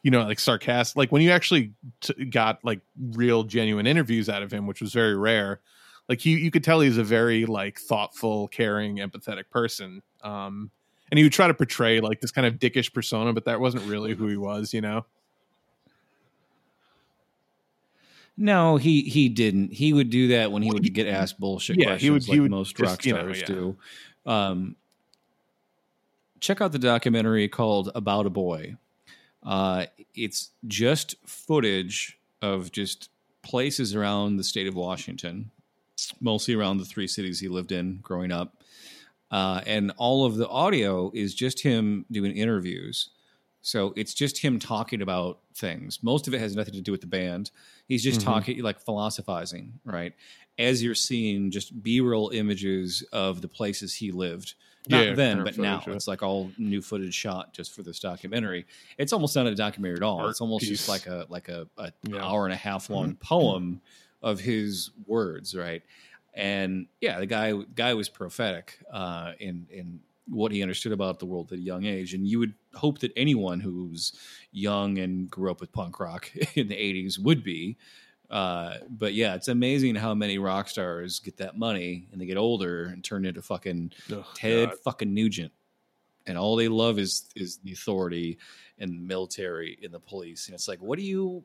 you know like sarcastic. Like when you actually t- got like real genuine interviews out of him which was very rare like you you could tell he's a very like thoughtful caring empathetic person. Um and he would try to portray like this kind of dickish persona but that wasn't really who he was you know No, he he didn't. He would do that when he would get asked bullshit Yeah, questions, he would- he like would most just, rock you know, stars yeah. do. Um, check out the documentary called "About a Boy." Uh, it's just footage of just places around the state of Washington, mostly around the three cities he lived in growing up, uh, and all of the audio is just him doing interviews. So it's just him talking about things. Most of it has nothing to do with the band. He's just Mhm. talking, like philosophizing, right? As you're seeing just B roll images of the places he lived. Not Yeah, then, but now. yeah. It's like all new footage shot just for this documentary. It's almost not a documentary at all. Art it's almost piece. just like a like a, a Yeah. Mm-hmm. hour and a half long poem of his words, right? And yeah, the guy guy was prophetic uh, in in what he understood about the world at a young age. And you would hope that anyone who's young and grew up with punk rock *laughs* in the '80s would be. Uh, but yeah, it's amazing how many rock stars get that money and they get older and turn into fucking Ugh, Ted God. fucking Nugent, and all they love is is the authority and the military and the police. And it's like, what do you?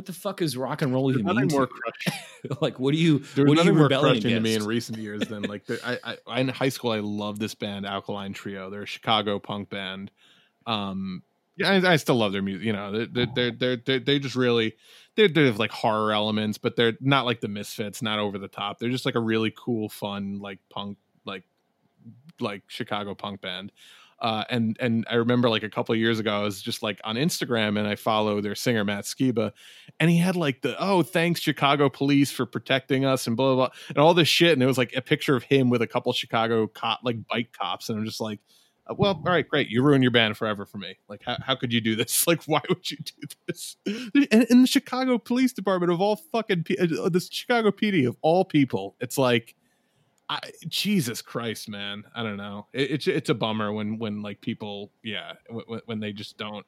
What the fuck is rock and roll There's even nothing mean? more to crushing *laughs* like, what do you? There was what are you nothing more rebelling crushing to me in recent years than like the, I, I in high school I love this band Alkaline Trio. They're a Chicago punk band. Um, yeah, I, I still love their music. You know, they're they're they're they're, they just really they're they have like horror elements, but they're not like the Misfits, not over the top. They're just like a really cool, fun like punk like like Chicago punk band. Uh, and and I remember like a couple years ago, I was just like on Instagram and I follow their singer Matt Skiba, and he had like the oh thanks Chicago police for protecting us and blah blah blah and all this shit, and it was like a picture of him with a couple Chicago cop like bike cops, and I'm just like, uh, well, all right, great, you ruined your band forever for me. Like, how how could you do this? *laughs* Like, why would you do this? And in the Chicago Police Department of all fucking uh, the Chicago PD of all people, it's like. I, Jesus Christ, man! I don't know. It, it's it's a bummer when when like people, yeah, when, when they just don't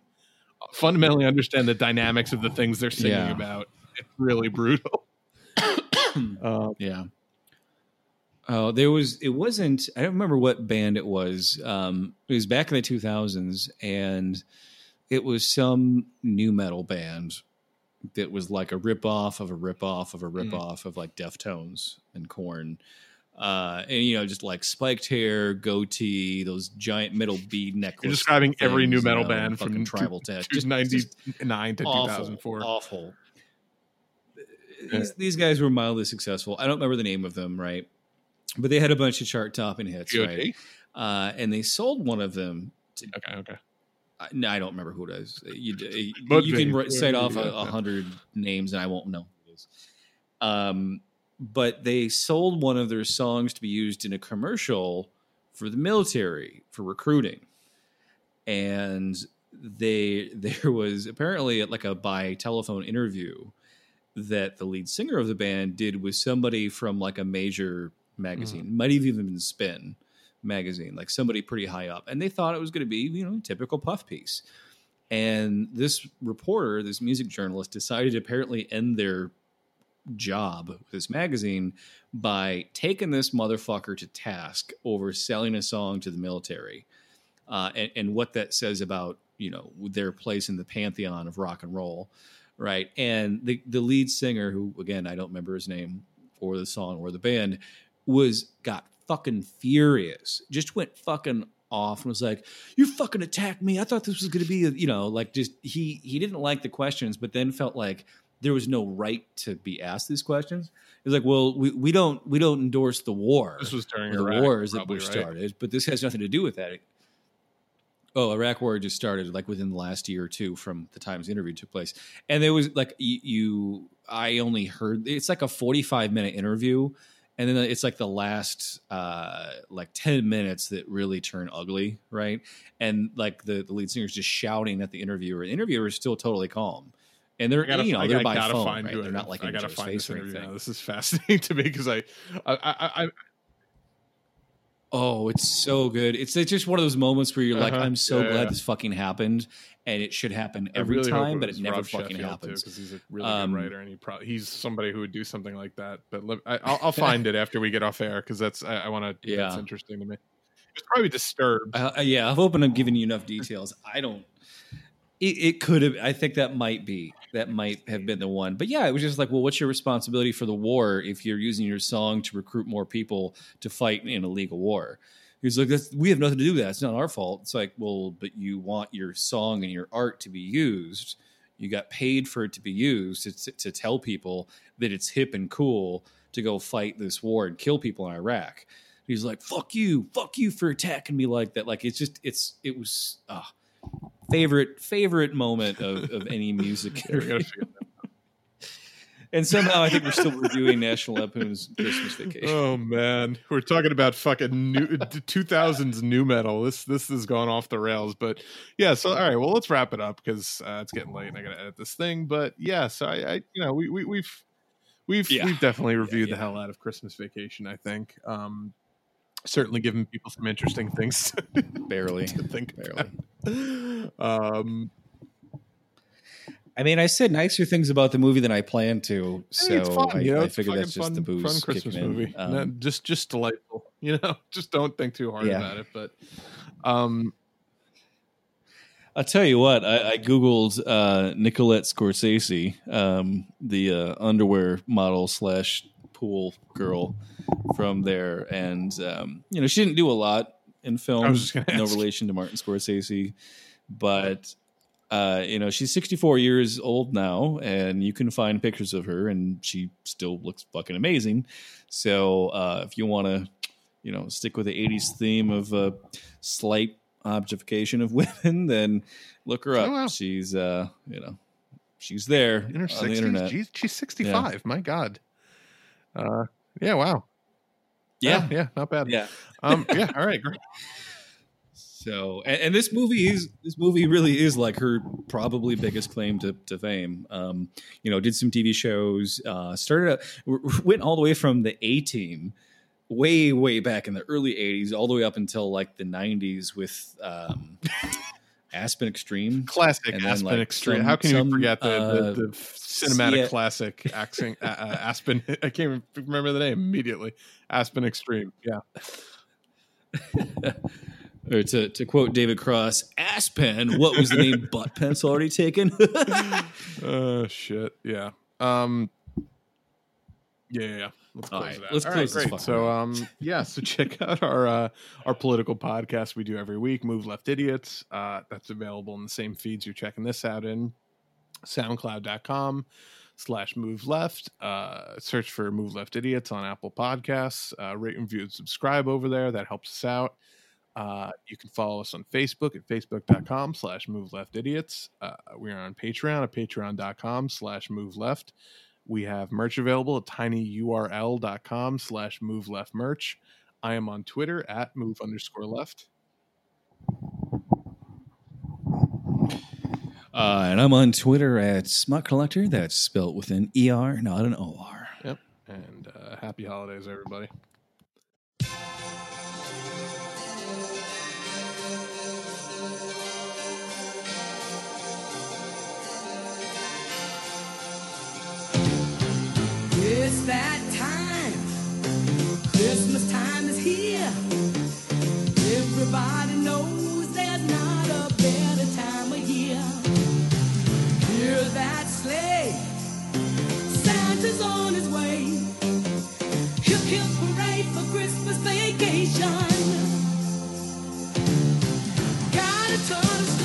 fundamentally understand the dynamics of the things they're singing Yeah. about. It's really brutal. uh, *coughs* Yeah. Oh, there was. It wasn't. I don't remember what band it was. Um, it was back in the two thousands, and it was some nu metal band that was like a rip off of a rip off of a rip off of like Deftones and Korn. Uh, and you know, just like spiked hair, goatee, those giant metal bead necklaces. you're describing every nu metal band from tribal tat. Just- ninety nine to two thousand four. awful, thousand four. Awful. These, these guys were mildly successful. I don't remember the name of them, right? But they had a bunch of chart topping hits, right? Uh, and they sold one of them. To, Okay, okay. I- no, I don't remember who it is. You, you Mudvayne. can cite off a, Yeah, a yeah. hundred names, and I won't know who it is. Um, but they sold one of their songs to be used in a commercial for the military for recruiting, and they *laughs* there was apparently like a by telephone interview that the lead singer of the band did with somebody from like a major magazine, hmm. might have even been Spin magazine, like somebody pretty high up, and they thought it was going to be you know typical puff piece. And this reporter, this music journalist, decided to apparently end their job with this magazine by taking this motherfucker to task over selling a song to the military, uh, and, and what that says about you know their place in the pantheon of rock and roll, right? And the the lead singer, who again I don't remember his name or the song or the band, was got fucking furious, just went fucking off and was like, "You fucking attacked me! I thought this was going to be, a, you know, like just he he didn't like the questions, but then felt like there was no right to be asked these questions. It was like, well, we, we don't we don't endorse the war. This was during the Iraq, wars that Bush right? started, but this has nothing to do with that. Oh, Iraq War just started like within the last year or two from the time his interview took place, and there was like you, you I only heard it's like a forty-five minute interview, and then it's like the last uh like 10 minutes that really turn ugly right and like the, the lead singer's just shouting at the interviewer the interviewer is still totally calm and they're gotta, you know I they're gotta, by phone right? they're not like I gotta find face this or interview anything now. This is fascinating *laughs* to me because I, I, I, I, oh it's so good it's, it's just one of those moments where you're like Uh-huh. i'm so Yeah, glad yeah. this fucking happened and it should happen every really time but it never Rob fucking Sheffield, happens because he's a really Um, good writer and he pro- he's somebody who would do something like that. But let, I, I'll, I'll *laughs* find it after we get off air because that's I, I want to. Yeah. that's interesting to me. It's probably disturbed. Uh, yeah, I'm hoping I'm giving you enough details. I don't. It, it could have. I think that might be. That might have been the one. But yeah, it was just like, well, what's your responsibility for the war if you're using your song to recruit more people to fight in a legal war? He's like, we have nothing to do with that. It's not our fault. It's like, well, but you want your song and your art to be used. You got paid for it to be used to, to, to tell people that it's hip and cool to go fight this war and kill people in Iraq. He's like, "Fuck you, fuck you for attacking me like that." Like it's just, it's, it was uh, favorite favorite moment of, of any music. Here, we gotta figure that and somehow I think we're still reviewing National Lampoon's Christmas Vacation. Oh man, we're talking about fucking new two thousands nu metal. This this has gone off the rails, but yeah. So all right, well let's wrap it up because uh, it's getting late and I gotta edit this thing. But yeah, so I, I you know we, we we've we've Yeah. we've definitely reviewed yeah. the hell out of Christmas Vacation. I think um, certainly given people some interesting things *laughs* Barely, to think barely. about. Um, I mean, I said nicer things about the movie than I planned to, I so mean, it's fun, I, you know, I figured that's just fun, the booze fun Christmas movie. Um, No, just just delightful. *laughs* You know, just don't think too hard Yeah. about it. But um, I'll tell you what, I, I googled uh, Nicolette Scorsese, um, the uh, underwear model slash pool girl from there, and um, you know she didn't do a lot in film. I was just no ask. relation to Martin Scorsese, but uh, you know she's 64 years old now, and you can find pictures of her, and she still looks fucking amazing. So uh, if you want to, you know, stick with the 80s theme of uh, slight objectification of *laughs* women, then look her up. Oh, wow. She's uh, you know, she's there in her on the internet. She's she's sixty five. My God. Uh, yeah. Wow. Yeah, Yeah. Not bad. yeah. *laughs* Um. Yeah. All right. Great. So, and, and this movie is this movie really is like her probably biggest claim to, to fame. Um, you know, did some TV shows, uh, started out, went all the way from the A Team, way way back in the early '80s, all the way up until like the '90s with um, *laughs* Aspen Extreme. Classic then, Aspen like, Extreme. some- How can some, you forget the, uh, the, the cinematic yeah. classic *laughs* accent, uh, uh, Aspen? *laughs* I can't even remember the name immediately. Aspen Extreme. Yeah. *laughs* Or to, to quote David Cross, Aspen, what was the name? Butt pencil already taken? Oh shit. Yeah. Um. Yeah. yeah, Let's close right, it out. let's All close this great. So, um, yeah. So *laughs* check out our uh, our political podcast we do every week. Move Left Idiots. Uh, that's available in the same feeds you're checking this out in. SoundCloud.com slash Move Left. Uh, search for Move Left Idiots on Apple Podcasts. Uh, rate, and review, and subscribe over there. That helps us out. Uh, you can follow us on Facebook at facebook.com slash move left idiots. Uh, we are on Patreon at patreon.com slash move left. We have merch available at tinyurl.com slash move left merch. I am on Twitter at move underscore left. Uh, and I'm on Twitter at Smut Collector. That's spelled with an ER, not an OR. Yep. And uh, happy holidays, everybody. It's that time. Christmas time is here. Everybody knows there's not a better time of year. Hear that sleigh. Santa's on his way. Hip hip parade for Christmas vacation. Got a ton of